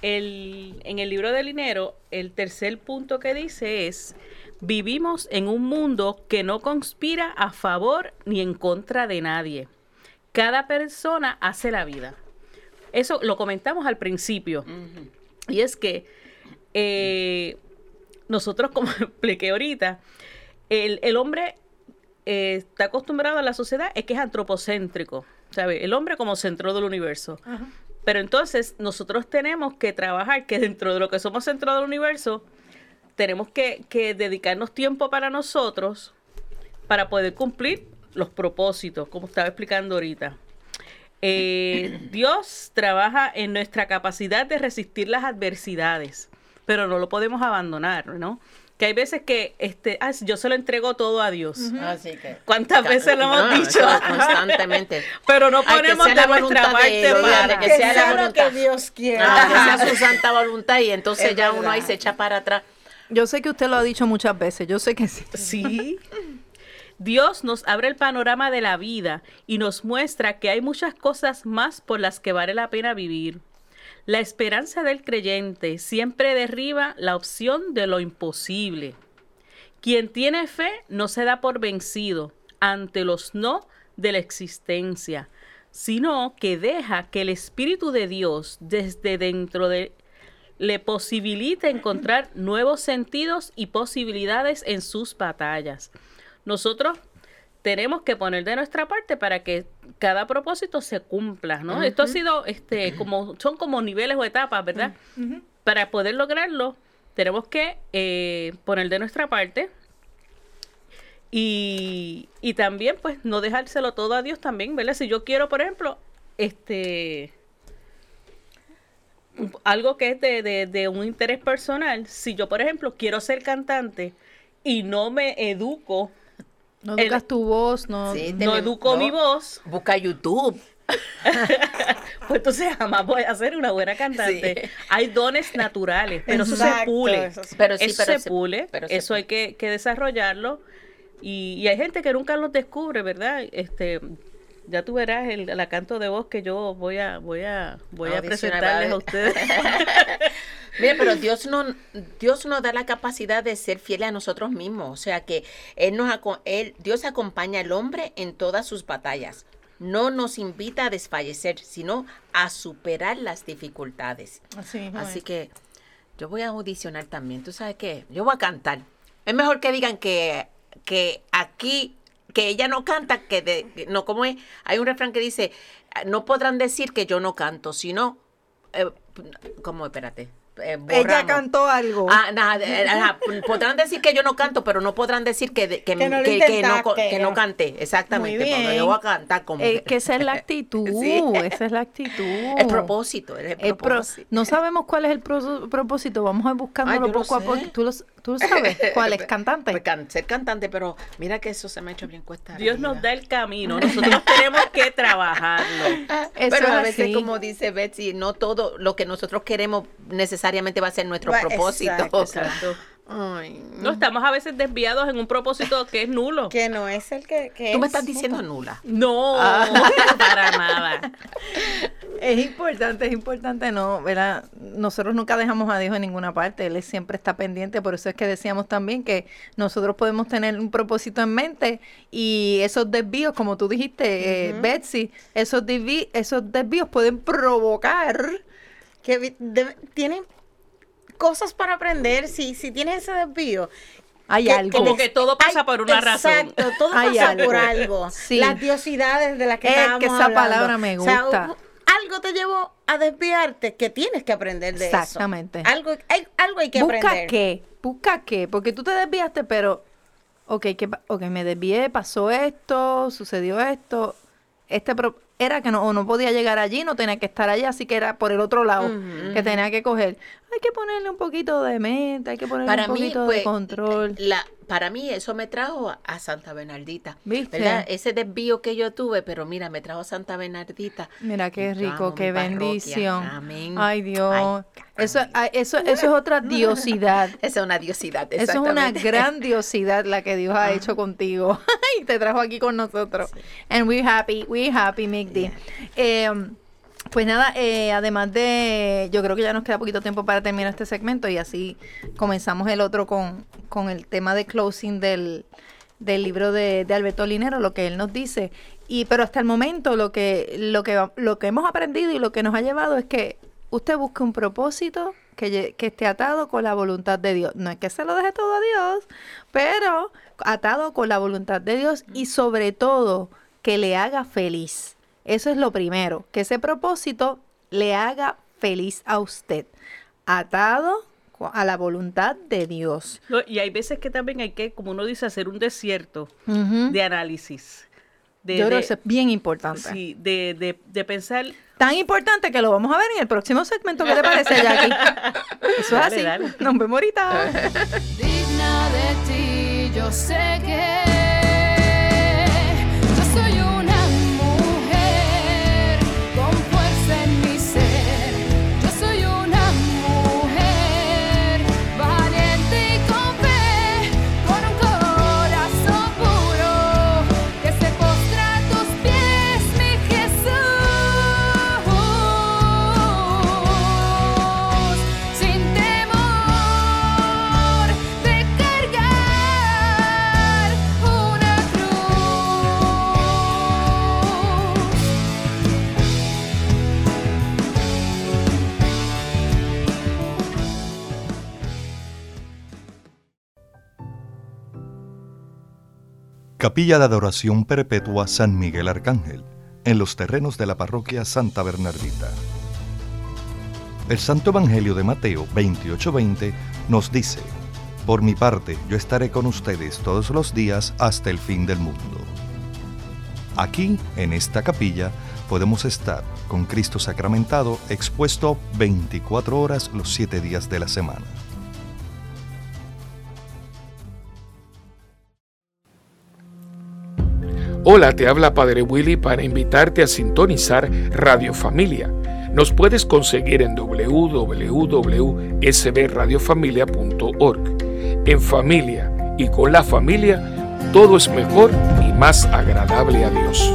el, en el libro del dinero, el tercer punto que dice es, vivimos en un mundo que no conspira a favor ni en contra de nadie. Cada persona hace la vida. Eso lo comentamos al principio. Y es que eh, nosotros, como expliqué ahorita, el, el hombre eh, está acostumbrado a la sociedad, es que es antropocéntrico. ¿sabe? El hombre como centro del universo. Pero entonces nosotros tenemos que trabajar que dentro de lo que somos centro del universo, tenemos que, que dedicarnos tiempo para nosotros para poder cumplir los propósitos, como estaba explicando ahorita. Eh, Dios trabaja en nuestra capacidad de resistir las adversidades, pero no lo podemos abandonar, ¿no? Que hay veces que este, ah, yo se lo entrego todo a Dios. Así que. ¿Cuántas veces lo hemos No, dicho? constantemente. Pero no ponemos de la nuestra voluntad de parte para. que Que sea la voluntad. que Dios quiera. Ah, que sea su santa voluntad y entonces Es ya uno ahí se echa para atrás. Yo sé que usted lo ha dicho muchas veces, yo sé que sí. Sí. Dios nos abre el panorama de la vida y nos muestra que hay muchas cosas más por las que vale la pena vivir. La esperanza del creyente siempre derriba la opción de lo imposible. Quien tiene fe no se da por vencido ante los no de la existencia, sino que deja que el Espíritu de Dios desde dentro de le posibilite encontrar nuevos sentidos y posibilidades en sus batallas. Nosotros tenemos que poner de nuestra parte para que cada propósito se cumpla, ¿no? Esto ha sido, este, como, son como niveles o etapas, ¿verdad? Para poder lograrlo, tenemos que eh, poner de nuestra parte y, y también, pues, no dejárselo todo a Dios también, ¿verdad? Si yo quiero, por ejemplo, este algo que es de, de, de un interés personal, si yo, por ejemplo, quiero ser cantante y no me educo No El- educas tu voz, no. Sí, no tenemos- educo no. mi voz, Busca YouTube. pues entonces jamás voy a ser una buena cantante. Sí. hay dones naturales, pero eso se pule. eso sí. Pero sí, eso pero se pule, pero se eso hay que, que desarrollarlo. Y, y hay gente que nunca los descubre, ¿verdad? Este, ya tú verás el, la canto de voz que yo voy a, voy a, voy a presentarles a ustedes. Mira, pero Dios no, Dios nos da la capacidad de ser fieles a nosotros mismos. O sea que Él nos aco- él, Dios acompaña al hombre en todas sus batallas. No nos invita a desfallecer, sino a superar las dificultades. Así, Así que yo voy a audicionar también. ¿Tú sabes qué? Yo voy a cantar. Es mejor que digan que, que aquí, que ella no canta, que de, que- no, como es? Hay un refrán que dice, no podrán decir que yo no canto, sino, eh, ¿cómo? Espérate. Eh, Ella cantó algo. Ah, nada, eh, podrán decir que yo no canto, pero no podrán decir que, de- que, Que no que- que no, canté. Exactamente, bien. yo voy a cantar como Es que esa es la actitud, Sí. esa es la actitud. el propósito. El El pro- no sabemos cuál es el pro- propósito, vamos a ir buscándolo poco a poco. ¿Tú lo, tú sabes cuál es? ¿Cantante? Pues can- ser cantante, pero mira que eso se me ha hecho bien cuesta. Dios nos da el camino, nosotros tenemos que trabajarlo. Eso pero a es veces, así. como dice Betsy, no todo lo que nosotros queremos necesariamente va a ser nuestro propósito. exacto, Exacto. Ay, No estamos a veces desviados en un propósito que es nulo. Que no es el que, que Tú me es. estás diciendo nula. No, para nada. Es importante, es importante, no, ¿verdad? Nosotros nunca dejamos a Dios en ninguna parte, Él siempre está pendiente, por eso es que decíamos también que nosotros podemos tener un propósito en mente y esos desvíos, como tú dijiste, eh, Betsy, esos, esos desvíos pueden provocar que debe- tienen cosas para aprender si, si tienes ese desvío. hay que- algo. Como que todo pasa Ay, por una razón. Exacto, todo Hay pasa algo. por algo. Sí. Las diosidades de las que Es estábamos que esa hablando. palabra me O sea, gusta. algo te llevó a desviarte que tienes que aprender de eso. Exactamente. Algo hay, algo hay que Busca aprender. qué, busca qué, porque tú te desviaste, pero, ok, ¿qué pa- ok, me desvié, pasó esto, sucedió esto, este pro- era que no, o no podía llegar allí, no tenía que estar allí, así que era por el otro lado que tenía que coger. Hay que ponerle un poquito de mente, hay que ponerle Para un mí, poquito pues, de control. La, para mí eso me trajo a, Santa Bernardita. ¿Viste? ¿verdad? Ese desvío que yo tuve, pero mira, me trajo a Santa Bernardita. Mira qué rico, amo qué bendición. Amén. Ay Dios, Ay, eso, eso, eso es otra diosidad. Esa es una diosidad. Eso es una exactamente. grandiosidad la que Dios ha hecho contigo y te trajo aquí con nosotros. And we're happy, we're happy, Migdi. Eh, pues nada, eh, además de, yo creo que ya nos queda poquito tiempo para terminar este segmento y así comenzamos el otro con, con el tema de closing del, del libro de, de Alberto Linero, lo que él nos dice. Y, pero hasta el momento lo que, lo, que, lo que hemos aprendido y lo que nos ha llevado es que usted busque un propósito que, que esté atado con la voluntad de Dios. No es que se lo deje todo a Dios, pero atado con la voluntad de Dios y sobre todo que le haga feliz. Eso es lo primero, que ese propósito le haga feliz a usted, atado a la voluntad de Dios. No, Y hay veces que también hay que, como uno dice, hacer un desierto de análisis. De, Yo creo que eso es bien importante. sí, de, de, de pensar, Tan importante que lo vamos a ver en el próximo segmento. ¿Qué te parece, Jackie? Eso es así. dale. Nos vemos ahorita. digna de ti, yo sé que Capilla de Adoración Perpetua San Miguel Arcángel, en los terrenos de la parroquia Santa Bernardita. El Santo Evangelio de Mateo 28:20 nos dice, Por mi parte, yo estaré con ustedes todos los días hasta el fin del mundo. Aquí, en esta capilla, podemos estar con Cristo sacramentado expuesto 24 horas los 7 días de la semana. Hola, te habla Padre Willy para invitarte a sintonizar Radio Familia. Nos puedes conseguir en www.sbradiofamilia.org. En familia y con la familia, todo es mejor y más agradable a Dios.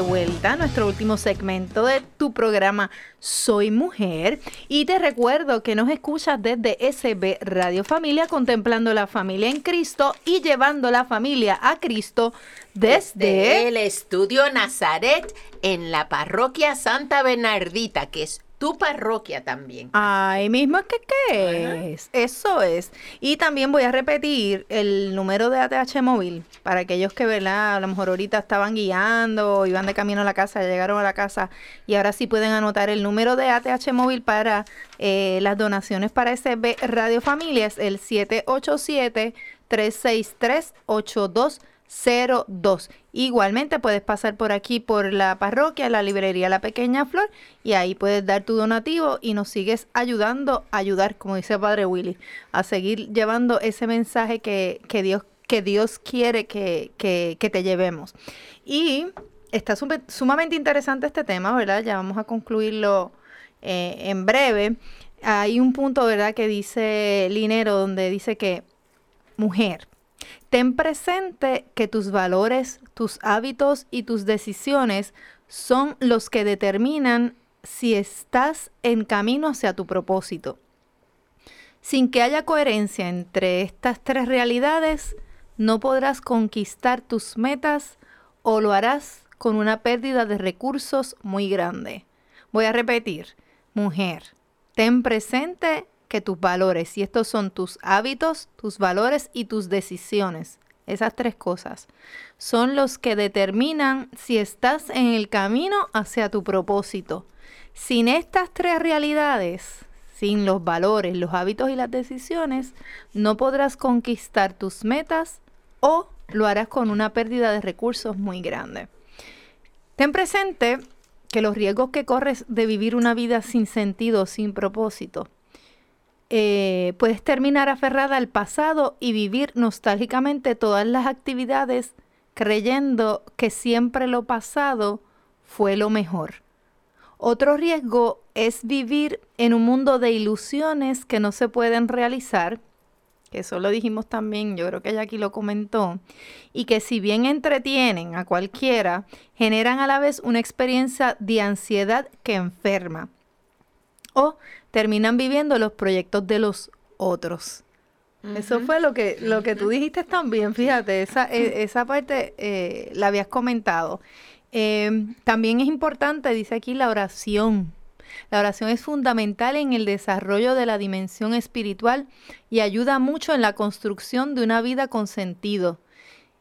Vuelta, nuestro último segmento de tu programa Soy Mujer. Y te recuerdo que nos escuchas desde SB Radio Familia, contemplando la familia en Cristo y llevando la familia a Cristo desde... Desde el estudio Nazaret en la parroquia Santa Bernardita, que es tu parroquia también. Ahí mismo es que qué es. Eso es. Y también voy a repetir el número de ATH móvil para aquellos que, ¿verdad? A lo mejor ahorita estaban guiando, iban de camino a la casa, llegaron a la casa y ahora sí pueden anotar el número de ATH móvil para eh, las donaciones para SB Radio Familia. Es el 787-363-8202. Igualmente puedes pasar por aquí por la parroquia, la librería La Pequeña Flor y ahí puedes dar tu donativo y nos sigues ayudando a ayudar, como dice Padre Willy, a seguir llevando ese mensaje que, que Dios, que Dios quiere que, que- que te llevemos. Y está sumamente interesante este tema, ¿verdad? Ya vamos a concluirlo eh, en breve. Hay un punto, ¿verdad?, que dice Linero, donde dice que mujer, Ten presente que tus valores, tus hábitos y tus decisiones son los que determinan si estás en camino hacia tu propósito. Sin que haya coherencia entre estas tres realidades, no podrás conquistar tus metas o lo harás con una pérdida de recursos muy grande. Voy a repetir, mujer, ten presente que tus valores, y estos son tus hábitos, tus valores y tus decisiones, esas tres cosas, son los que determinan si estás en el camino hacia tu propósito. Sin estas tres realidades, sin los valores, los hábitos y las decisiones, no podrás conquistar tus metas o lo harás con una pérdida de recursos muy grande. Ten presente que los riesgos que corres de vivir una vida sin sentido, sin propósito, eh, puedes terminar aferrada al pasado y vivir nostálgicamente todas las actividades creyendo que siempre lo pasado fue lo mejor. Otro riesgo es vivir en un mundo de ilusiones que no se pueden realizar, que eso lo dijimos también, yo creo que ella aquí lo comentó, y que si bien entretienen a cualquiera, generan a la vez una experiencia de ansiedad que enferma. O terminan viviendo los proyectos de los otros. Eso fue lo que, lo que tú dijiste también, fíjate, esa, e- esa parte eh, la habías comentado. Eh, también es importante, dice aquí, la oración. La oración es fundamental en el desarrollo de la dimensión espiritual y ayuda mucho en la construcción de una vida con sentido.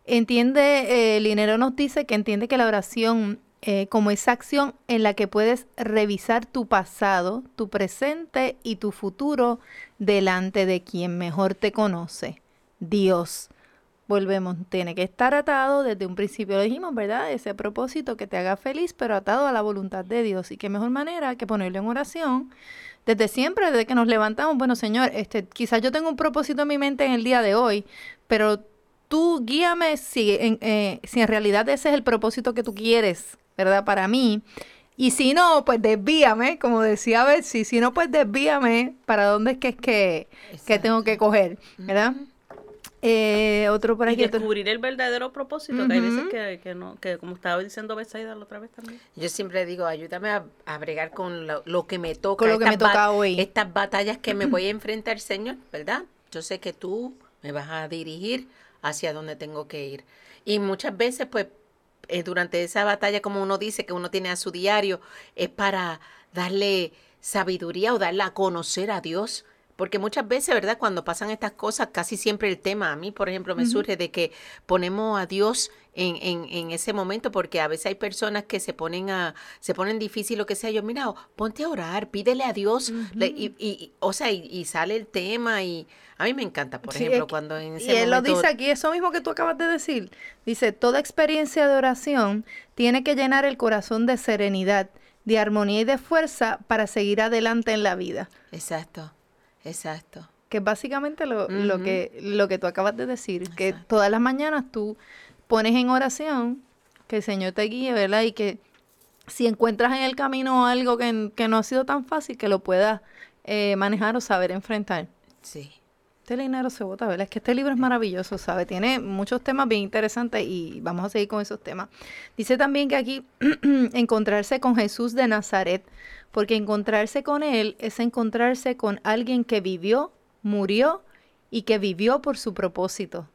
Entiende, eh, Linero nos dice que entiende que la oración eh, como esa acción en la que puedes revisar tu pasado, tu presente y tu futuro delante de quien mejor te conoce, Dios. Volvemos, tiene que estar atado desde un principio, lo dijimos, ¿verdad? Ese propósito que te haga feliz, pero atado a la voluntad de Dios. Y qué mejor manera que ponerlo en oración desde siempre, desde que nos levantamos, bueno, Señor, este, quizás yo tengo un propósito en mi mente en el día de hoy, pero tú guíame si en, eh, si en realidad ese es el propósito que tú quieres, ¿verdad? Para mí. Y si no, pues desvíame, como decía Betsy, si no, pues desvíame para dónde es que es que, que tengo que coger, ¿verdad? Eh, otro por Y aquí. otro- descubrir el verdadero propósito, que hay veces que, que no, que como estaba diciendo Besaida la otra vez también. Yo siempre digo, ayúdame a, a bregar con lo, lo que me toca. Con lo que me toca hoy. Estas batallas que me voy a enfrentar, Señor, ¿verdad? Yo sé que tú me vas a dirigir hacia donde tengo que ir. Y muchas veces, pues, eh, durante esa batalla, como uno dice, que uno tiene a su diario, es para darle sabiduría o darle a conocer a Dios. Porque muchas veces, ¿verdad? Cuando pasan estas cosas, casi siempre el tema, a mí, por ejemplo, me surge de que ponemos a Dios en, en, en ese momento, porque a veces hay personas que se ponen a, se ponen difícil, lo que sea. Yo, mira, ponte a orar, pídele a Dios, le- y, y- o sea, y, y sale el tema, y a mí me encanta, por Sí, ejemplo, es cuando en Y ese él lo dice aquí, eso mismo que tú acabas de decir. Dice, toda experiencia de oración tiene que llenar el corazón de serenidad, de armonía y de fuerza para seguir adelante en la vida. Exacto, exacto. Que es básicamente lo, lo Ujú. que, lo que tú acabas de decir, que Exacto. todas las mañanas tú pones en oración, que el Señor te guíe, ¿verdad? Y que si encuentras en el camino algo que, que no ha sido tan fácil, que lo puedas eh, manejar o saber enfrentar. Sí. Este dinero se vota, ¿verdad? Es que este libro es maravilloso, ¿sabe? Tiene muchos temas bien interesantes y vamos a seguir con esos temas. Dice también que aquí encontrarse con Jesús de Nazaret, porque encontrarse con Él es encontrarse con alguien que vivió, murió y que vivió por su propósito.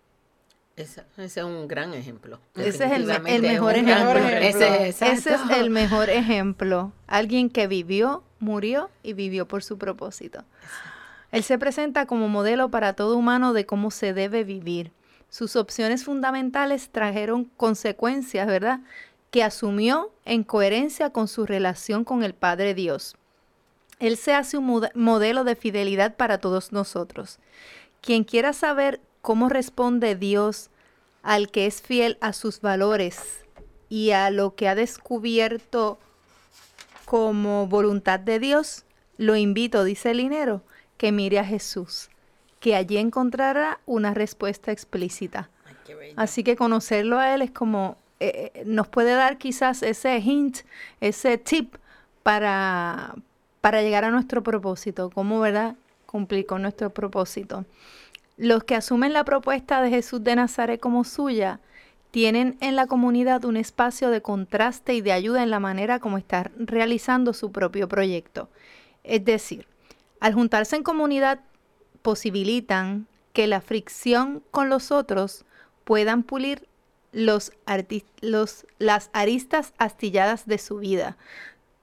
Ese, ese es un gran ejemplo. Ese es el, mejor ejemplo. Ese, Ese es el mejor ejemplo. Alguien que vivió, murió y vivió por su propósito. Él se presenta como modelo para todo humano de cómo se debe vivir. Sus opciones fundamentales trajeron consecuencias, ¿verdad? Que asumió en coherencia con su relación con el Padre Dios. Él se hace un modelo de fidelidad para todos nosotros. Quien quiera saber cómo responde Dios al que es fiel a sus valores y a lo que ha descubierto como voluntad de Dios, lo invito, dice el dinero, que mire a Jesús, que allí encontrará una respuesta explícita. Ay. Así que conocerlo a Él es como, eh, eh, nos puede dar quizás ese hint, ese tip para, para llegar a nuestro propósito, cómo, ¿verdad? Cumplir con nuestro propósito. Los que asumen la propuesta de Jesús de Nazaret como suya, tienen en la comunidad un espacio de contraste y de ayuda en la manera como está realizando su propio proyecto. Es decir, al juntarse en comunidad, posibilitan que la fricción con los otros puedan pulir los, los- las aristas astilladas de su vida.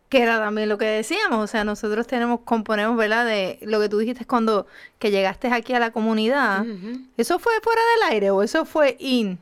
Que era también lo que decíamos, o sea, nosotros tenemos, componemos, ¿verdad? De lo que tú dijiste cuando que llegaste aquí a la comunidad. ¿Eso fue fuera del aire o eso fue in?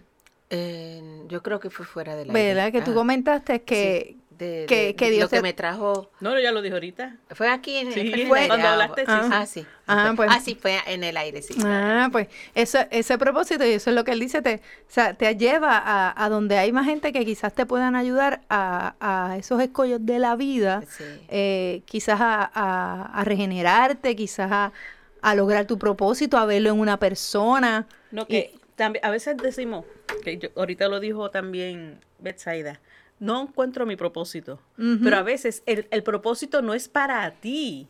Eh, yo creo que fue fuera del aire. ¿Verdad? Que tú comentaste que... sí, de- que- de- que Dios lo que me trajo No, no, ya lo dijo ahorita. fue aquí en, Sí, fue en el fue aire. cuando hablaste, sí, ah, sí. ah, sí pues. ah, sí fue en el aire sí Ah, pues eso, ese propósito y eso es lo que él dice, te, o sea, te lleva a, a donde hay más gente que quizás te puedan ayudar a, a esos escollos de la vida, Sí. eh, quizás a, a- a regenerarte, quizás a, a lograr tu propósito, a verlo en una persona. No, que también, a veces decimos, que yo- ahorita lo dijo también Betsaida, no encuentro mi propósito. Pero a veces el, el propósito no es para ti.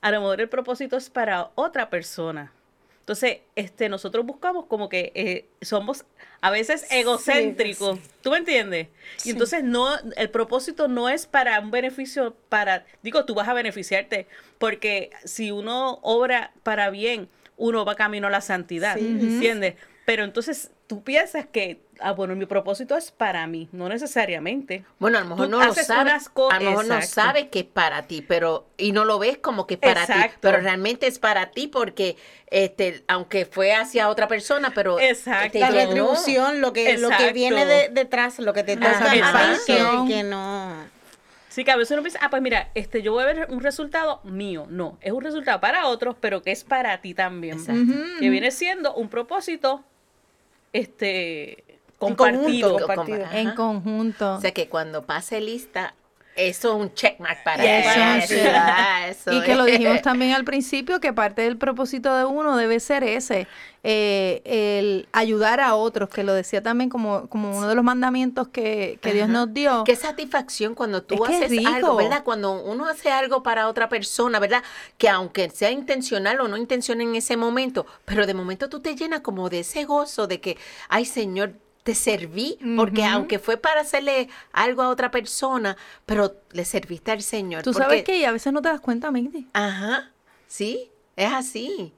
A lo mejor el propósito es para otra persona. Entonces, este, nosotros buscamos como que eh, somos a veces egocéntricos. ¿Tú me entiendes? Y entonces no, el propósito no es para un beneficio para, digo, tú vas a beneficiarte, porque si uno obra para bien, uno va camino a la santidad, ¿entiendes? Pero entonces tú piensas que, ah, bueno, mi propósito es para mí, no necesariamente. Bueno, a lo mejor Tú no lo sabes. A lo mejor no Exacto. sabes que es para ti, pero y no lo ves como que es para ti, Exacto. pero realmente es para ti porque este aunque fue hacia otra persona, pero Exacto. te La retribución, lo que, lo que Exacto. viene de- detrás, lo que te toca Ajá, a ti, satisfacción. que, que no. Sí, que a veces uno piensa, ah, pues mira, este, yo voy a ver un resultado mío. No, es un resultado para otros, pero que es para ti también. Exacto. Que viene siendo un propósito, este, En compartido. conjunto. Como- compartido. En conjunto. O sea que cuando pase lista Eso es un checkmark para Eso, ah, eso Y que lo dijimos también al principio, que parte del propósito de uno debe ser ese, eh, el ayudar a otros, que lo decía también como, como uno de los mandamientos que, que Dios nos dio. Qué satisfacción cuando tú Es haces algo. ¿verdad? Cuando uno hace algo para otra persona, ¿verdad? Que aunque sea intencional o no intencional en ese momento, pero de momento tú te llenas como de ese gozo de que, ay Señor, te serví, porque aunque fue para hacerle algo a otra persona, pero le serviste al Señor. Tú porque- sabes que a veces no te das cuenta, Mindy. Ajá, sí, es así.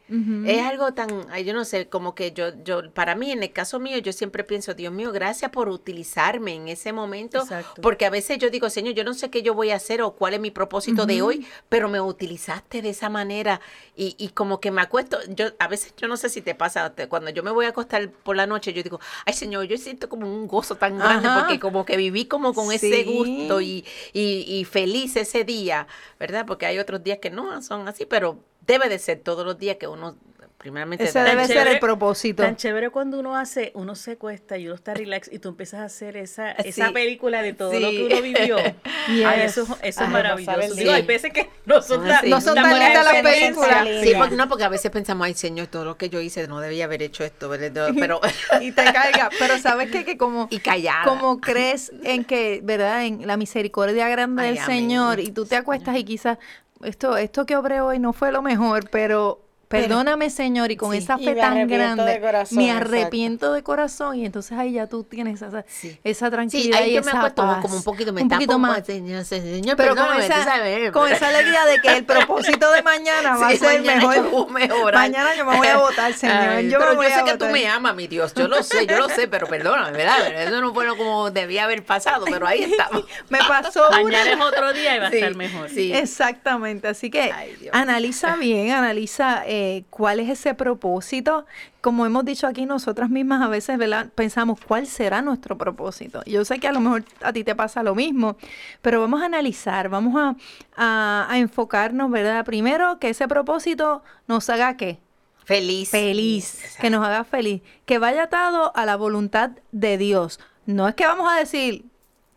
Es algo tan, yo no sé, como que yo, yo, para mí, en el caso mío, yo siempre pienso, Dios mío, gracias por utilizarme en ese momento, Exacto. porque a veces yo digo, Señor, yo no sé qué yo voy a hacer o cuál es mi propósito de hoy, pero me utilizaste de esa manera y, y como que me acuesto, yo, a veces yo no sé si te pasa, cuando yo me voy a acostar por la noche, yo digo, ay, Señor, yo siento como un gozo tan grande, Ajá. porque como que viví como con ese gusto y, y, y feliz ese día, ¿verdad? Porque hay otros días que no son así, pero debe de ser todos los días que uno, primeramente, Ese debe ser el propósito. Tan chévere cuando uno hace, uno se cuesta y uno está relax y tú empiezas a hacer esa, esa película de todo lo que uno vivió. Yes. Ay, eso, eso es maravilloso. el Digo, hay veces que no son Ah, tan. No son tan lindas las películas. Sí, porque, no, porque a veces pensamos, ay, Señor, todo lo que yo hice no debía haber hecho esto, ¿verdad? Pero, y te caiga. Pero sabes qué? que como y callada. como crees en que, ¿verdad? En la misericordia grande Ay, del amén. Señor y tú te acuestas y quizás esto esto que obré hoy no fue lo mejor, pero perdóname, Señor, y con Sí. esa fe me tan grande, corazón, me exacto. arrepiento de corazón y entonces ahí ya tú tienes esa, Sí. esa Sí, tranquilidad ahí y yo me acuesto paz. como un poquito, me un poquito más, más. Señor, señor, Pero con esa, sabes, con esa alegría de que el propósito de mañana va Sí, a ser mañana mejor. yo. Mañana yo me voy a votar, Señor. Ay, yo me pero voy yo sé a que tú me amas, mi Dios. Yo lo sé, yo lo sé, pero perdóname, ¿verdad? Eso no fue lo como debía haber pasado, pero ahí estamos. Me pasó una. Mañana es otro día y va a estar mejor. sí. Exactamente, así que analiza bien, analiza eh, cuál es ese propósito. Como hemos dicho aquí, nosotras mismas a veces ¿verdad? pensamos cuál será nuestro propósito. Yo sé que a lo mejor a ti te pasa lo mismo, pero vamos a analizar, vamos a, a- a enfocarnos, ¿verdad? Primero, que ese propósito nos haga qué? Feliz. feliz, que nos haga feliz, que vaya atado a la voluntad de Dios. No es que vamos a decir,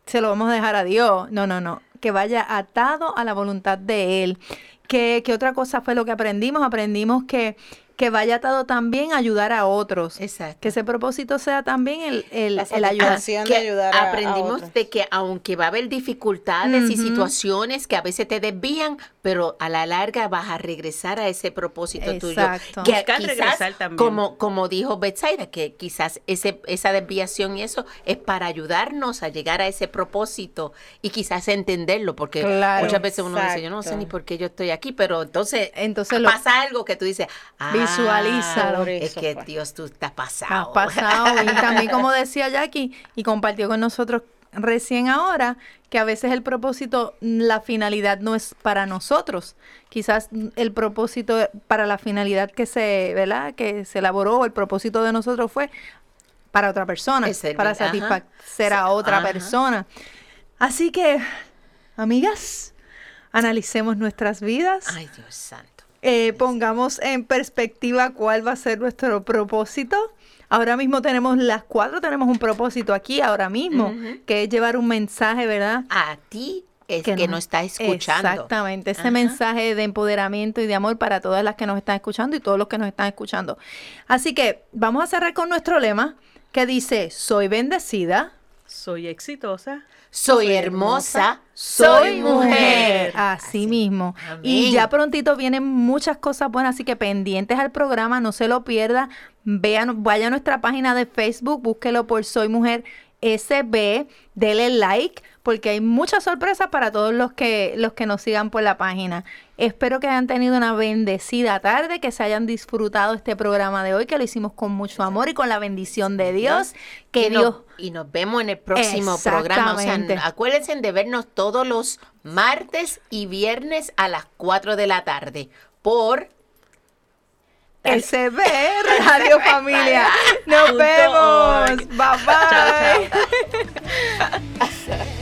se lo vamos a dejar a Dios, no, no, no, que vaya atado a la voluntad de Él. Que, que otra cosa fue lo que aprendimos? Aprendimos que, que vaya atado también a ayudar a otros. Exacto. Que ese propósito sea también el, el, La el ayudar. satisfacción que de ayudar a- a aprendimos otros. de que aunque va a haber dificultades y situaciones que a veces te desvían, pero a la larga vas a regresar a ese propósito Exacto. tuyo. Que Buscar quizás, regresar también. como, como dijo Betsaida, que quizás ese, esa desviación y eso es para ayudarnos a llegar a ese propósito y quizás entenderlo, porque Claro. muchas veces uno dice, yo no sé ni por qué yo estoy aquí, pero entonces, Entonces lo- pasa algo que tú dices, ah, Visualízalo. Es que fue. Dios, tú estás Has pasado. pasado. Y también, como decía Jackie, y compartió con nosotros recién ahora, que a veces el propósito, la finalidad no es para nosotros. Quizás el propósito para la finalidad que se, ¿verdad? Que se elaboró, el propósito de nosotros fue para otra persona, para ajá. satisfacer a otra ajá. persona. Así que, amigas, analicemos nuestras vidas. Ay, Dios santo. Eh, pongamos en perspectiva cuál va a ser nuestro propósito. Ahora mismo tenemos las cuatro, tenemos un propósito aquí, ahora mismo, que es llevar un mensaje, ¿verdad? A ti es que, nos- no está escuchando. Exactamente, ese Ajá. mensaje de empoderamiento y de amor para todas las que nos están escuchando y todos los que nos están escuchando. Así que vamos a cerrar con nuestro lema que dice, soy bendecida, Soy exitosa. Soy hermosa, soy mujer. Así mismo. Y ya prontito vienen muchas cosas buenas, así que pendientes al programa, no se lo pierda. Vean, vaya a nuestra página de Facebook, búsquelo por Soy Mujer SB, dele like, porque hay muchas sorpresas para todos los que, los que nos sigan por la página. Espero que hayan tenido una bendecida tarde, que se hayan disfrutado este programa de hoy, que lo hicimos con mucho amor y con la bendición de Dios. Que y, Dios nos, y nos vemos en el próximo programa. O sea, acuérdense de vernos todos los martes y viernes a las 4 de la tarde por SB Radio Familia. Nos vemos. Bye bye.